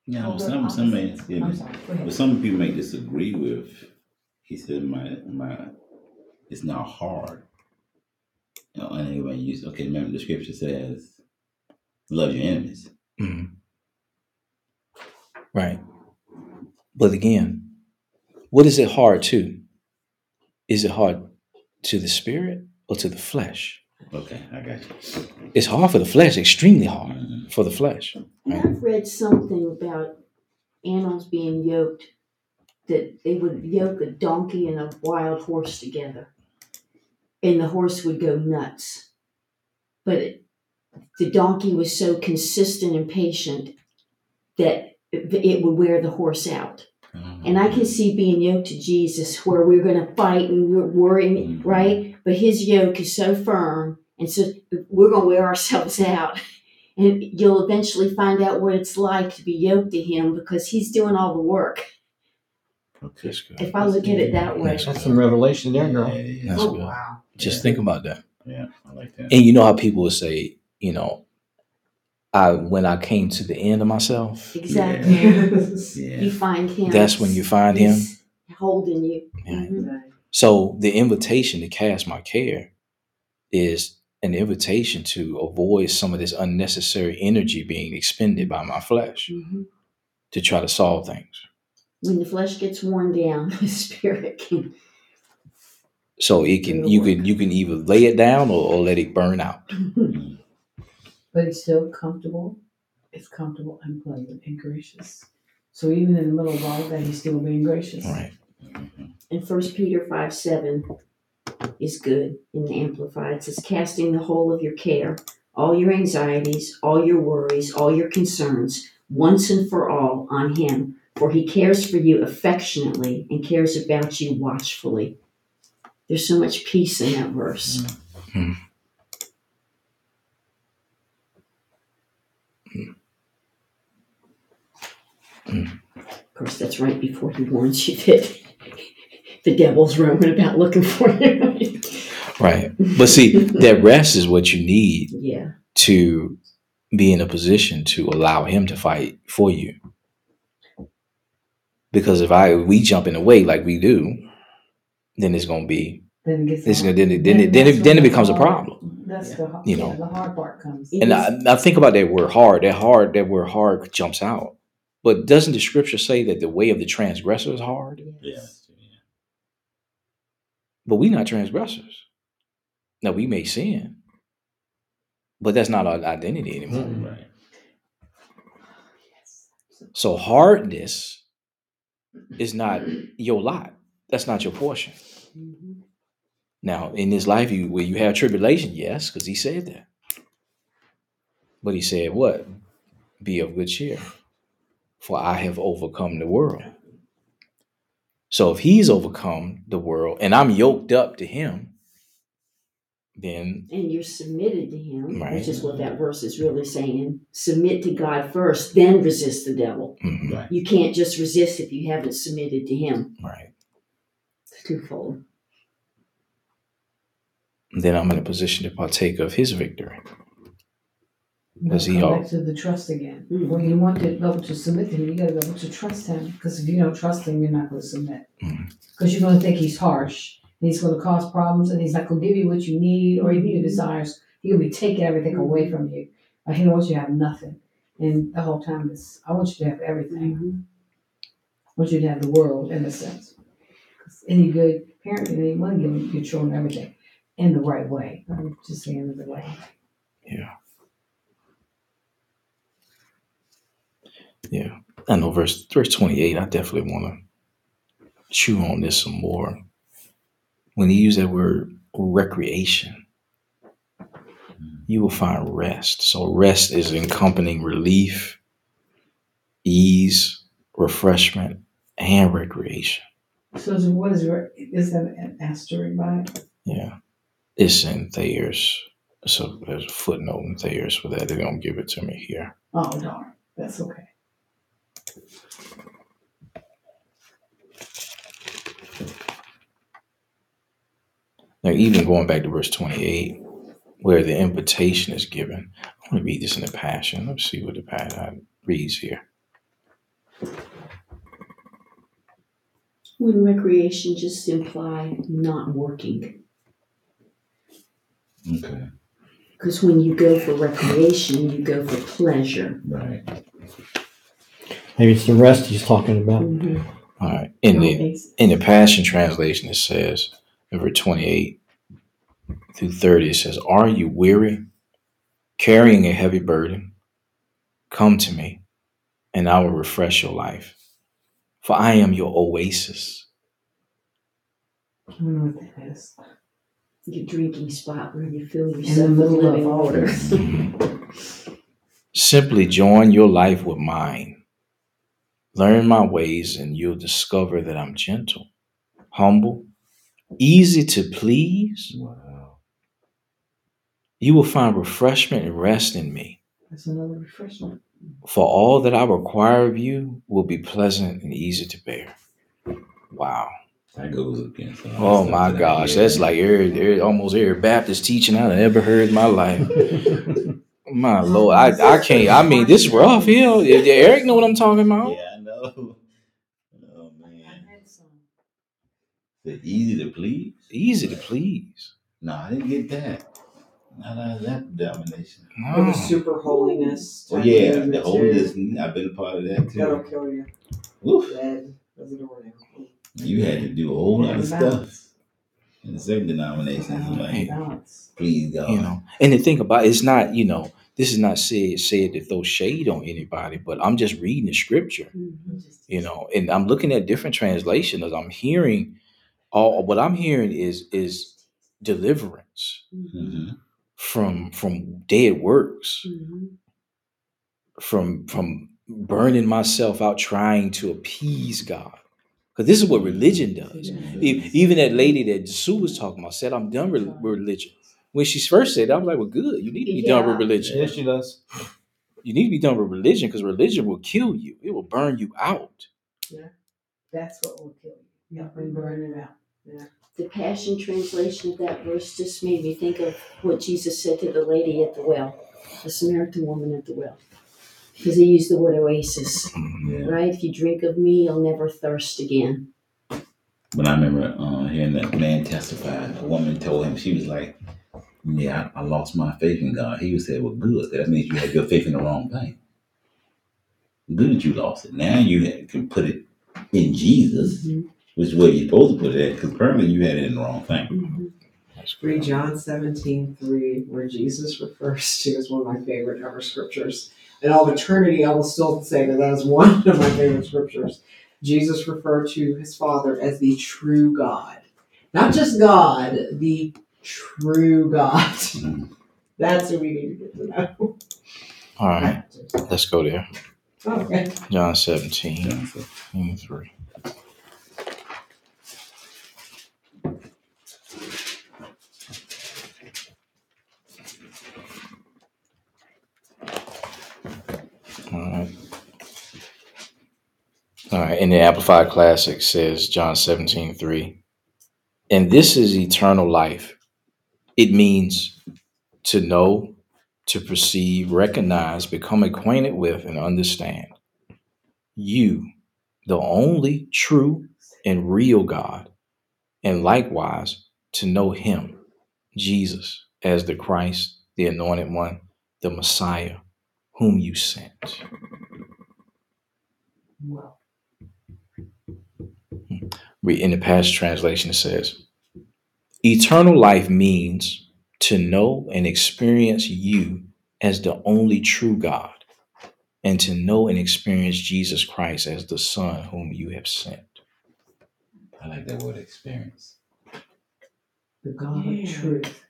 [SPEAKER 6] Yeah,
[SPEAKER 8] Oh, the
[SPEAKER 6] some some may
[SPEAKER 8] opposite.
[SPEAKER 6] excuse
[SPEAKER 8] I'm
[SPEAKER 6] me.
[SPEAKER 8] sorry, go ahead.
[SPEAKER 6] But some people may disagree with. He said, "My my, it's not hard." You know, and anyway, you okay? Remember the scripture says, "Love your enemies."
[SPEAKER 1] Mhm. Right. But again, what is it hard to? Is it hard to the spirit or to the flesh?
[SPEAKER 6] Okay, I got you.
[SPEAKER 1] It's hard for the flesh, extremely hard
[SPEAKER 6] Mhm.
[SPEAKER 1] for the flesh.
[SPEAKER 2] And
[SPEAKER 1] Right.
[SPEAKER 2] I've read something about animals being yoked, that they would yoke a donkey and a wild horse together, and the horse would go nuts. But it, the donkey was so consistent and patient that it, it would wear the horse out. And I can see being yoked to Jesus where we're going to fight and we're worrying,
[SPEAKER 6] Mhm.
[SPEAKER 2] right? But his yoke is so firm, and so we're going to wear ourselves out. And you'll eventually find out what it's like to be yoked to him because he's doing all the work.
[SPEAKER 6] Okay.
[SPEAKER 1] That's good.
[SPEAKER 2] If I look at it that way.
[SPEAKER 1] That's
[SPEAKER 4] That's some revelation there, girl.
[SPEAKER 6] Yeah, yeah,
[SPEAKER 1] That's
[SPEAKER 3] oh
[SPEAKER 1] good.
[SPEAKER 3] wow.
[SPEAKER 1] Just
[SPEAKER 6] Yeah.
[SPEAKER 1] think about that.
[SPEAKER 6] yeah, I like that.
[SPEAKER 1] And you know how people would say, you know, I when I came to the end of myself,
[SPEAKER 2] Exactly.
[SPEAKER 6] Yeah.
[SPEAKER 2] You find him.
[SPEAKER 1] That's when you find him?
[SPEAKER 2] Holding you.
[SPEAKER 1] Yeah.
[SPEAKER 2] Mhm.
[SPEAKER 1] So the invitation to cast my care is an invitation to avoid some of this unnecessary energy being expended by my flesh
[SPEAKER 2] Mhm.
[SPEAKER 1] to try to solve things.
[SPEAKER 2] When the flesh gets worn down, the spirit can.
[SPEAKER 1] So it can you can you can either lay it down or, or let it burn out.
[SPEAKER 8] But it's still comfortable. It's comfortable and pleasant and gracious. So even in the middle of all that, he's still being gracious.
[SPEAKER 1] All right.
[SPEAKER 2] And First Peter five seven is good in the Amplified. It says, "Casting the whole of your care, all your anxieties, all your worries, all your concerns, once and for all, on Him, for He cares for you affectionately and cares about you watchfully." There's so much peace in that verse.
[SPEAKER 1] Mm.
[SPEAKER 2] Of course, that's right before he warns you that the devil's roaming about looking for you.
[SPEAKER 1] Right. But see, that rest is what you need
[SPEAKER 2] yeah.
[SPEAKER 1] to be in a position to allow him to fight for you. Because if I we jump in the way like we do, then it's gonna be
[SPEAKER 8] Then it gets.
[SPEAKER 1] It's gonna- then it- then it- then it- then it
[SPEAKER 8] when the
[SPEAKER 1] becomes a problem.
[SPEAKER 8] That's the, hard-
[SPEAKER 1] You
[SPEAKER 8] yeah,
[SPEAKER 1] know.
[SPEAKER 8] the hard part comes.
[SPEAKER 1] And
[SPEAKER 2] is-
[SPEAKER 1] I, I think about that word hard, that hard, that word hard jumps out. But doesn't the scripture say that the way of the transgressor is hard?
[SPEAKER 6] Yeah.
[SPEAKER 1] But we're not transgressors. Now we may sin, but that's not our identity anymore.
[SPEAKER 4] Mm-mm.
[SPEAKER 6] Right.
[SPEAKER 1] So hardness is not your lot. That's not your portion.
[SPEAKER 2] Mhm.
[SPEAKER 1] Now, in this life, you where you have tribulation, yes, because he said that. But he said, "What? Be of good cheer, for I have overcome the world." So if he's overcome the world, and I'm yoked up to him, then
[SPEAKER 2] And you're submitted to him,
[SPEAKER 1] Right.
[SPEAKER 2] which is what that verse is really saying. Submit to God first, then resist the devil.
[SPEAKER 1] mhm,
[SPEAKER 6] Right.
[SPEAKER 2] You can't just resist if you haven't submitted to him.
[SPEAKER 1] right,
[SPEAKER 2] It's twofold.
[SPEAKER 1] then I'm in a position to partake of his victory.
[SPEAKER 8] You
[SPEAKER 1] Does he
[SPEAKER 8] come
[SPEAKER 1] all-
[SPEAKER 8] back to the trust again.
[SPEAKER 2] Mhm.
[SPEAKER 8] When you want to be able to submit to him, you gotta be able to trust him. Because if you don't trust him, you're not going to submit. Because you're going to think he's harsh and he's going to cause problems and he's not going to give you what you need or even your mm-hmm. desires. He'll be taking everything mm-hmm. away from you. Or he wants you to have nothing. And the whole time is, I want you to have everything.
[SPEAKER 2] Mhm.
[SPEAKER 8] I want you to have the world in a sense. any good parent, you want to give your children everything in the right way. I'm just saying in the way.
[SPEAKER 1] Yeah. Yeah, I know verse verse twenty eight. I definitely want to chew on this some more. When he used that word recreation, you will find rest. So rest is encompassing relief, ease, refreshment, and recreation.
[SPEAKER 8] So is- what is, is that an asterisk by?
[SPEAKER 1] Yeah, it's in Thayer's. So there's a footnote in Thayer's for that. They don't give it to me here.
[SPEAKER 8] Oh darn, that's okay.
[SPEAKER 1] Now, even going back to verse 28, where the invitation is given, I want to read this in the Passion. Let's see what the Passion reads here.
[SPEAKER 2] When recreation just imply not working.
[SPEAKER 6] Okay.
[SPEAKER 2] Because when you go for recreation, you go for pleasure.
[SPEAKER 6] Right.
[SPEAKER 4] Maybe it's the rest he's talking about.
[SPEAKER 2] Mhm.
[SPEAKER 1] All right. In the in the Passion Translation, it says, in verse 28 through 30, it says, Are you weary, carrying a heavy burden? Come to me, and I will refresh your life. For I am your oasis.
[SPEAKER 8] I don't know what that is.
[SPEAKER 2] Your drinking spot where you fill
[SPEAKER 8] In the
[SPEAKER 2] yourself with
[SPEAKER 8] middle of
[SPEAKER 2] living water.
[SPEAKER 8] Mm-hmm.
[SPEAKER 1] Simply join your life with mine. Learn my ways, and you'll discover that I'm gentle, humble, easy to please.
[SPEAKER 6] Wow.
[SPEAKER 1] You will find refreshment and rest in me.
[SPEAKER 8] That's another refreshment.
[SPEAKER 1] For all that I require of you will be pleasant and easy to bear. Wow.
[SPEAKER 6] That goes against.
[SPEAKER 1] Oh my
[SPEAKER 6] that
[SPEAKER 1] gosh. That's like every, every, almost every Baptist teaching I've ever heard in my life. My oh, Lord. I, I can't. I mean, this is rough here. Eric know what I'm talking about.
[SPEAKER 6] Yeah, I know. Oh man. Is it easy to please?
[SPEAKER 1] Easy to please.
[SPEAKER 6] No, I didn't get that. Not out of that denomination.
[SPEAKER 3] Or the super holiness.
[SPEAKER 6] Oh
[SPEAKER 3] type
[SPEAKER 6] yeah,
[SPEAKER 3] movement,
[SPEAKER 6] the
[SPEAKER 3] too.
[SPEAKER 6] holiness. I've been a part of that too.
[SPEAKER 3] That'll kill you.
[SPEAKER 6] Oof.
[SPEAKER 3] Dead. That's the door.
[SPEAKER 6] You had to do a whole lot of stuff in certain denominations. Like, please God.
[SPEAKER 1] You know, and the thing about it, it's not, you know, this is not said said to throw shade on anybody, but I'm just reading the scripture.
[SPEAKER 2] Mhm.
[SPEAKER 1] you know and i'm looking at different translations i'm hearing all what i'm hearing is is deliverance
[SPEAKER 6] hmm
[SPEAKER 1] from from dead works
[SPEAKER 2] Mhm.
[SPEAKER 1] from from burning myself out trying to appease god because this is what religion does E- even that lady that sue was talking about said i'm done with with religion when she first said that i was like well good you need to be done with religion
[SPEAKER 4] Yes, she does.
[SPEAKER 1] You need to be done with religion because religion will kill you. It will burn you out.
[SPEAKER 8] Yeah, that's what will kill you. Help me burn it out.
[SPEAKER 2] The Passion Translation of that verse just made me think of what Jesus said to the lady at the well, the Samaritan woman at the well. Because he used the word oasis,
[SPEAKER 6] Yeah.
[SPEAKER 2] right? If you drink of me, you'll never thirst again.
[SPEAKER 6] But I remember uh, hearing that man testify. A woman told him she was like, "Yeah, I, I lost my faith in God." He said, "Well, good. That means you had your faith in the wrong thing. Good that you lost it. Now you can put it in Jesus,
[SPEAKER 2] Mhm.
[SPEAKER 6] Which is where you're supposed to put it at. Because apparently you had it in the wrong thing."
[SPEAKER 2] Mhm.
[SPEAKER 3] Read John 17, 3, where Jesus refers to is one of my favorite ever scriptures. In all of eternity, I will still say that that is one of my favorite scriptures. Jesus referred to his Father as the true God. Not just God, the true God. That's what we need to get to know.
[SPEAKER 1] All right, let's go there.
[SPEAKER 3] Okay.
[SPEAKER 1] John 17,
[SPEAKER 6] Yeah, so-
[SPEAKER 1] 23. All right. In the Amplified Classic says John 17, 3. And this is eternal life. It means to know, to perceive, recognize, become acquainted with, and understand you, the only true and real God, and likewise to know Him, Jesus, as the Christ, the Anointed One, the Messiah, whom you sent.
[SPEAKER 8] Well,
[SPEAKER 1] Re- In the Passion translation, it says, Eternal life means to know and experience you as the only true God, and to know and experience Jesus Christ as the Son whom you have sent.
[SPEAKER 6] I like that word experience.
[SPEAKER 8] the God
[SPEAKER 3] Yeah.
[SPEAKER 8] of truth.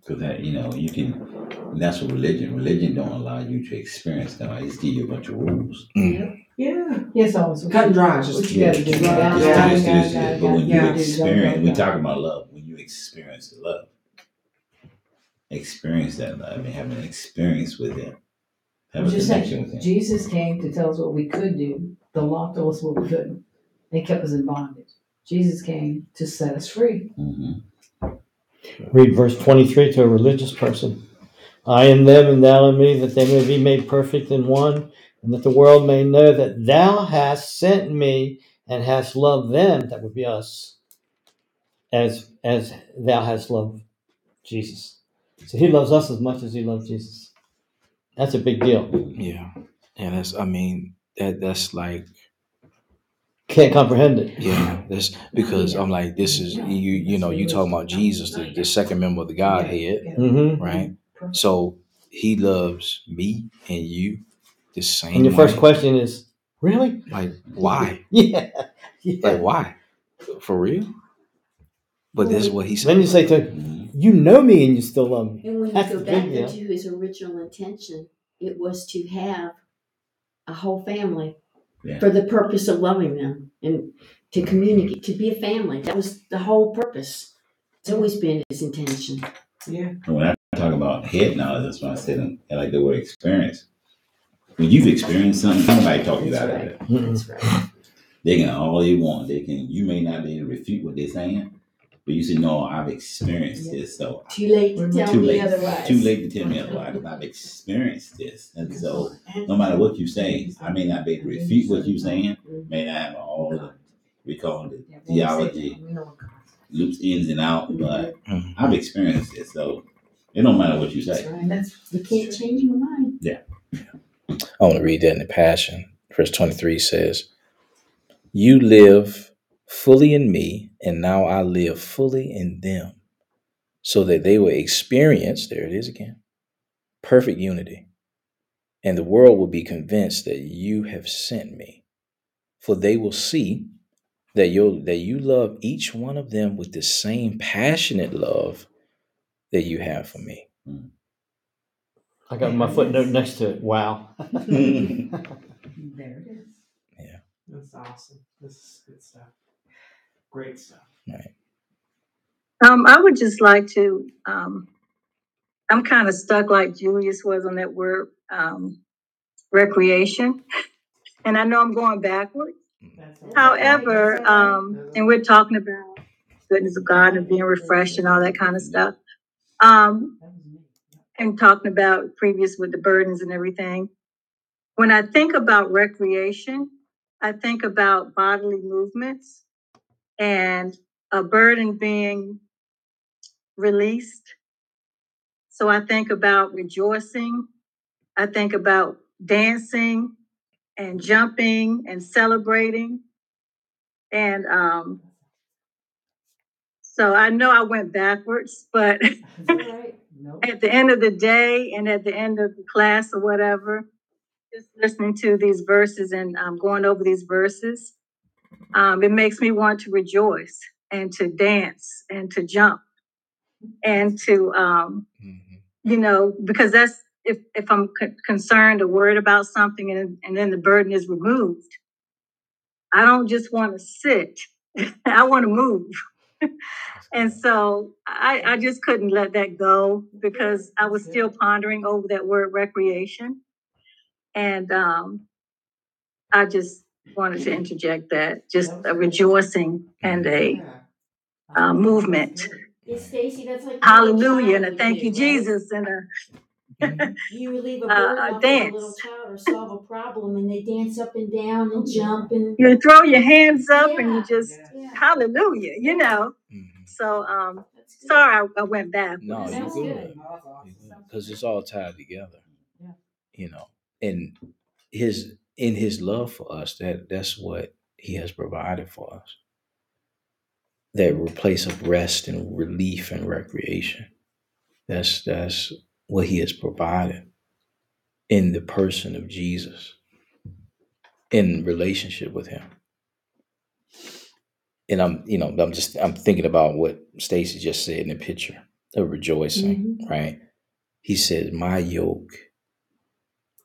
[SPEAKER 6] Because that, you know, you can, that's what religion, religion don't allow you to experience God. It just give you a bunch of rules.
[SPEAKER 1] Mm.
[SPEAKER 3] Yeah.
[SPEAKER 8] Yes, always.
[SPEAKER 3] Cut and dry. Just
[SPEAKER 8] What you gotta do?
[SPEAKER 6] Yeah,
[SPEAKER 8] down,
[SPEAKER 3] yeah,
[SPEAKER 8] down,
[SPEAKER 6] it's
[SPEAKER 8] down,
[SPEAKER 6] but when
[SPEAKER 8] down,
[SPEAKER 6] you experience,
[SPEAKER 8] down,
[SPEAKER 6] we
[SPEAKER 8] down.
[SPEAKER 6] talk about love. When you experience the love, experience that love, and have an experience with it. have a
[SPEAKER 8] Just
[SPEAKER 6] connection
[SPEAKER 8] like
[SPEAKER 6] with Him.
[SPEAKER 8] Jesus came to tell us what we could do. The law told us what we couldn't. They kept us in bondage. Jesus came to set us free.
[SPEAKER 6] hmm
[SPEAKER 4] Read verse 23 to a religious person. I in them and thou in me, that they may be made perfect in one, and that the world may know that thou hast sent me and hast loved them, that would be us, as as thou hast loved Jesus. So he loves us as much as he loves Jesus. That's a big deal.
[SPEAKER 1] Yeah. Yeah, that's I mean, that that's like
[SPEAKER 4] Can't comprehend it.
[SPEAKER 1] yeah, that's because I'm like, this is you you know, you talking about Jesus, the, the second member of the Godhead,
[SPEAKER 4] Mm-hmm.
[SPEAKER 1] right? So he loves me and you the same.
[SPEAKER 4] And your first
[SPEAKER 1] way.
[SPEAKER 4] question is, really?
[SPEAKER 1] like, why?
[SPEAKER 4] Yeah. yeah.
[SPEAKER 1] Like why? For real? But this is what he said.
[SPEAKER 4] Then you say to him, you know me and you still love me.
[SPEAKER 2] And when you go back
[SPEAKER 4] big deal.
[SPEAKER 2] to his original intention, it was to have a whole family
[SPEAKER 6] Yeah.
[SPEAKER 2] for the purpose of loving them and to mm-hmm. communicate, to be a family. That was the whole purpose. It's always been his intention.
[SPEAKER 3] Yeah.
[SPEAKER 6] And when I talk about head knowledge, that's why I said and I like the word experience. When you've experienced something, somebody talk you
[SPEAKER 2] That's
[SPEAKER 6] out of
[SPEAKER 2] right.
[SPEAKER 6] it.
[SPEAKER 2] That's right.
[SPEAKER 6] They can all they want. They can. You may not be able to refute what they're saying, but you say, "No, I've experienced this." So
[SPEAKER 2] Too late to tell
[SPEAKER 6] too
[SPEAKER 2] me
[SPEAKER 6] late.
[SPEAKER 2] otherwise.
[SPEAKER 6] Too late to tell me otherwise. 'cause I've experienced this, and so no matter what you say, I may not be able to refute what you're saying. May not have all the we call it theology loops ins and out, but
[SPEAKER 1] Mhm.
[SPEAKER 6] I've experienced it. So it don't matter what you
[SPEAKER 2] That's
[SPEAKER 6] say.
[SPEAKER 2] right. That's you can't change my mind.
[SPEAKER 1] I want to read that in the Passion. Verse 23 says, You live fully in me, and now I live fully in them, so that they will experience, there it is again, perfect unity. And the world will be convinced that you have sent me. For they will see that you that you love each one of them with the same passionate love that you have for me. Hmm.
[SPEAKER 4] I got my footnote next to it. Wow.
[SPEAKER 8] There it is. Yeah.
[SPEAKER 3] That's awesome. This is good stuff. Great stuff.
[SPEAKER 9] Um, I would just like to um, I'm kind of stuck like Julius was on that word um, recreation. And I know I'm going backwards. However, um, and we're talking about goodness of God and being refreshed and all that kind of stuff. Um, and talking about previous with the burdens and everything. When I think about recreation, I think about bodily movements and a burden being released. So I think about rejoicing. I think about dancing and jumping and celebrating. And um, so I know I went backwards, but at the end of the day and at the end of the class or whatever, just listening to these verses and um, going over these verses, um, it makes me want to rejoice and to dance and to jump and to, um, you know, because that's if if I'm c- concerned or worried about something and and then the burden is removed, I don't just want to sit. I want to move. And so I, I just couldn't let that go because I was still pondering over that word recreation. And um, I just wanted to interject that, just a rejoicing and a uh, movement.
[SPEAKER 2] Yeah, Stacy, that's like.
[SPEAKER 9] Hallelujah. And a thank you, Jesus. And a,
[SPEAKER 2] You leave a bird
[SPEAKER 9] uh,
[SPEAKER 2] out with a little child or solve a problem and they dance up and down and jump and.
[SPEAKER 9] you throw your hands up and you just,
[SPEAKER 2] Yeah.
[SPEAKER 9] hallelujah, you know. So, um, sorry I, I went back.
[SPEAKER 1] No, you're good.
[SPEAKER 2] good.
[SPEAKER 1] Because it's all tied together.
[SPEAKER 3] Yeah.
[SPEAKER 1] You know, and his in his love for us, that that's what he has provided for us. That place of rest and relief and recreation. That's that's what he has provided in the person of Jesus, in relationship with him. And I'm, you know, I'm just I'm thinking about what Stacy just said in the picture of rejoicing, mm-hmm. right? He said, My yoke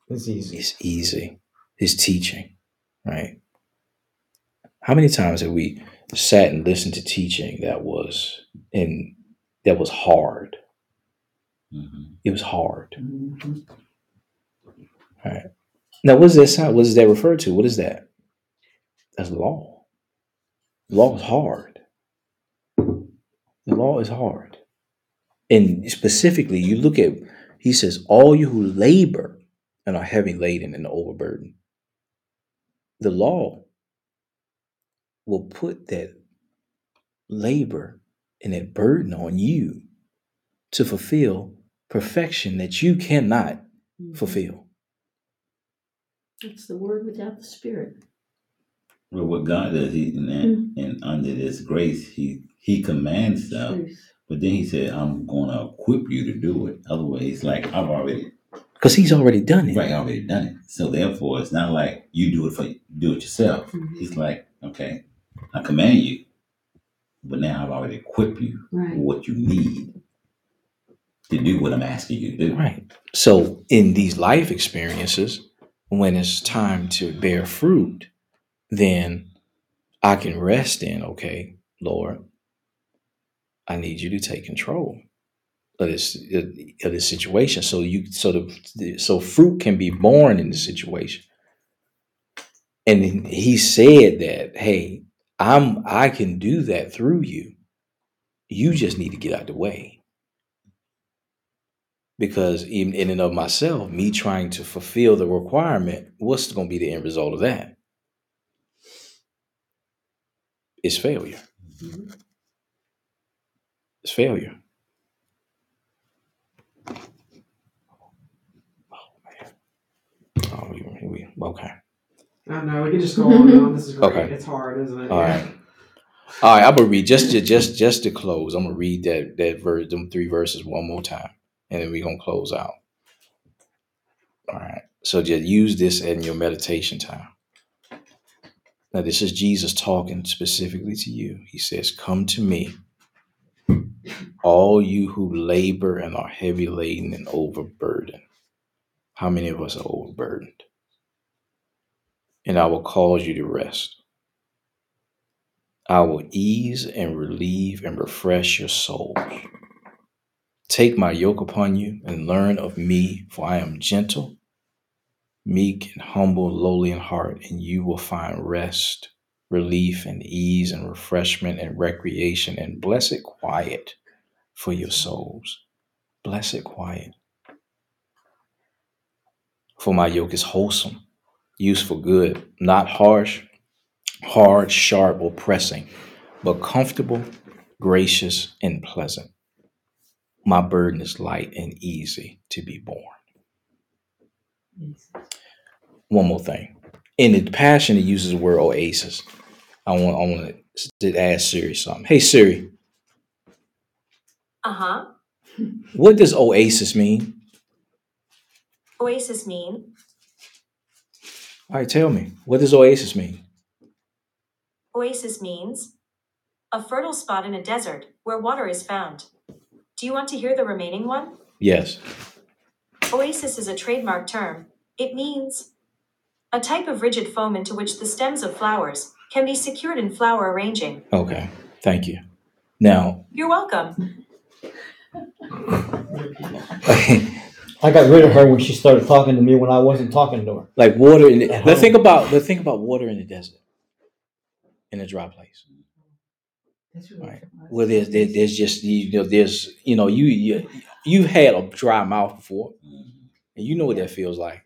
[SPEAKER 4] It's easy.
[SPEAKER 1] is easy. His teaching, right? How many times have we sat and listened to teaching that was in that was hard?
[SPEAKER 6] Mhm.
[SPEAKER 1] It was hard.
[SPEAKER 3] Mhm.
[SPEAKER 1] Right. Now, what does that? What that refer to? What is that? That's law. Law is hard. The law is hard. And specifically, you look at, he says, all you who labor and are heavy laden and overburdened. The law will put that labor and that burden on you to fulfill perfection that you cannot fulfill.
[SPEAKER 2] It's the word without the spirit.
[SPEAKER 6] Well, what God does, he and,
[SPEAKER 2] Mm-hmm.
[SPEAKER 6] and under this grace, he he commands stuff,
[SPEAKER 2] Truth.
[SPEAKER 6] but then he said, "I'm going to equip you to do it." Otherwise, like I've already
[SPEAKER 1] Because he's already done it.
[SPEAKER 6] right, already done it. So therefore, it's not like you do it for do it yourself.
[SPEAKER 2] Mhm.
[SPEAKER 6] He's like, okay, I command you, but now I've already equipped you
[SPEAKER 2] Right.
[SPEAKER 6] with what you need to do what I'm asking you to do.
[SPEAKER 1] Right. So in these life experiences, when it's time to bear fruit, then I can rest in, okay, Lord, I need you to take control of this of this situation. So you so the so fruit can be born in the situation. And he said that, hey, I'm I can do that through you. You just need to get out the way. Because even in and of myself, me trying to fulfill the requirement, what's going to be the end result of that? It's failure.
[SPEAKER 2] Mhm.
[SPEAKER 1] It's failure. Oh, man. Oh, we, we, okay.
[SPEAKER 3] I know. We could just go on and on. This is great.
[SPEAKER 1] Okay.
[SPEAKER 3] It's hard, isn't it?
[SPEAKER 1] All right. All right, I'm gonna read just to just just to close. I'm gonna read that that verse, them three verses one more time, and then we're gonna close out. All right. So just use this in your meditation time. Now, this is Jesus talking specifically to you. He says, "Come to me, all you who labor and are heavy laden and overburdened." How many of us are overburdened? And I will cause you to rest. I will ease and relieve and refresh your souls. Take my yoke upon you and learn of me, for I am gentle, meek, and humble, lowly in heart, and you will find rest, relief, and ease, and refreshment, and recreation, and blessed quiet for your souls. Blessed quiet. For my yoke is wholesome, useful, good, not harsh, hard, sharp, or pressing, but comfortable, gracious, and pleasant. My burden is light and easy to be borne. One more thing. In the Passion, it uses the word oasis. I want, I want to ask Siri something. Hey, Siri,
[SPEAKER 7] Uh huh.
[SPEAKER 1] what does oasis mean?
[SPEAKER 7] Oasis mean
[SPEAKER 1] All right, tell me. What does oasis mean?
[SPEAKER 7] Oasis means a fertile spot in a desert where water is found. Do you want to hear the remaining one?
[SPEAKER 1] Yes.
[SPEAKER 7] Oasis is a trademark term. It means a type of rigid foam into which the stems of flowers can be secured in flower arranging.
[SPEAKER 1] Okay. Thank you. Now,
[SPEAKER 7] You're welcome.
[SPEAKER 4] I got rid of her when she started talking to me when I wasn't talking to her.
[SPEAKER 1] like water in the,
[SPEAKER 4] At
[SPEAKER 1] let's
[SPEAKER 4] home.
[SPEAKER 1] think about let's think about water in the desert, in a dry place.
[SPEAKER 8] That's really
[SPEAKER 1] Right. Well, there's there, there's just you know there's you know you you you've had a dry mouth before, and you know what that feels like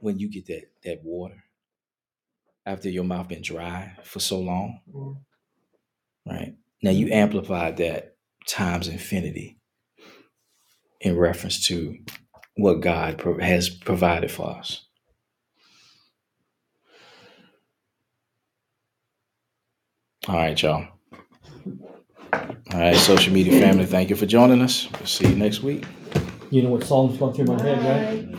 [SPEAKER 1] when you get that that water after your mouth been dry for so long,
[SPEAKER 3] Mm.
[SPEAKER 1] right? Now you amplify that times infinity in reference to what God has provided for us. All right, y'all. All right, social media family, thank you for joining us. We'll see you next week.
[SPEAKER 4] You know what song's going through my head, right?
[SPEAKER 8] Bye.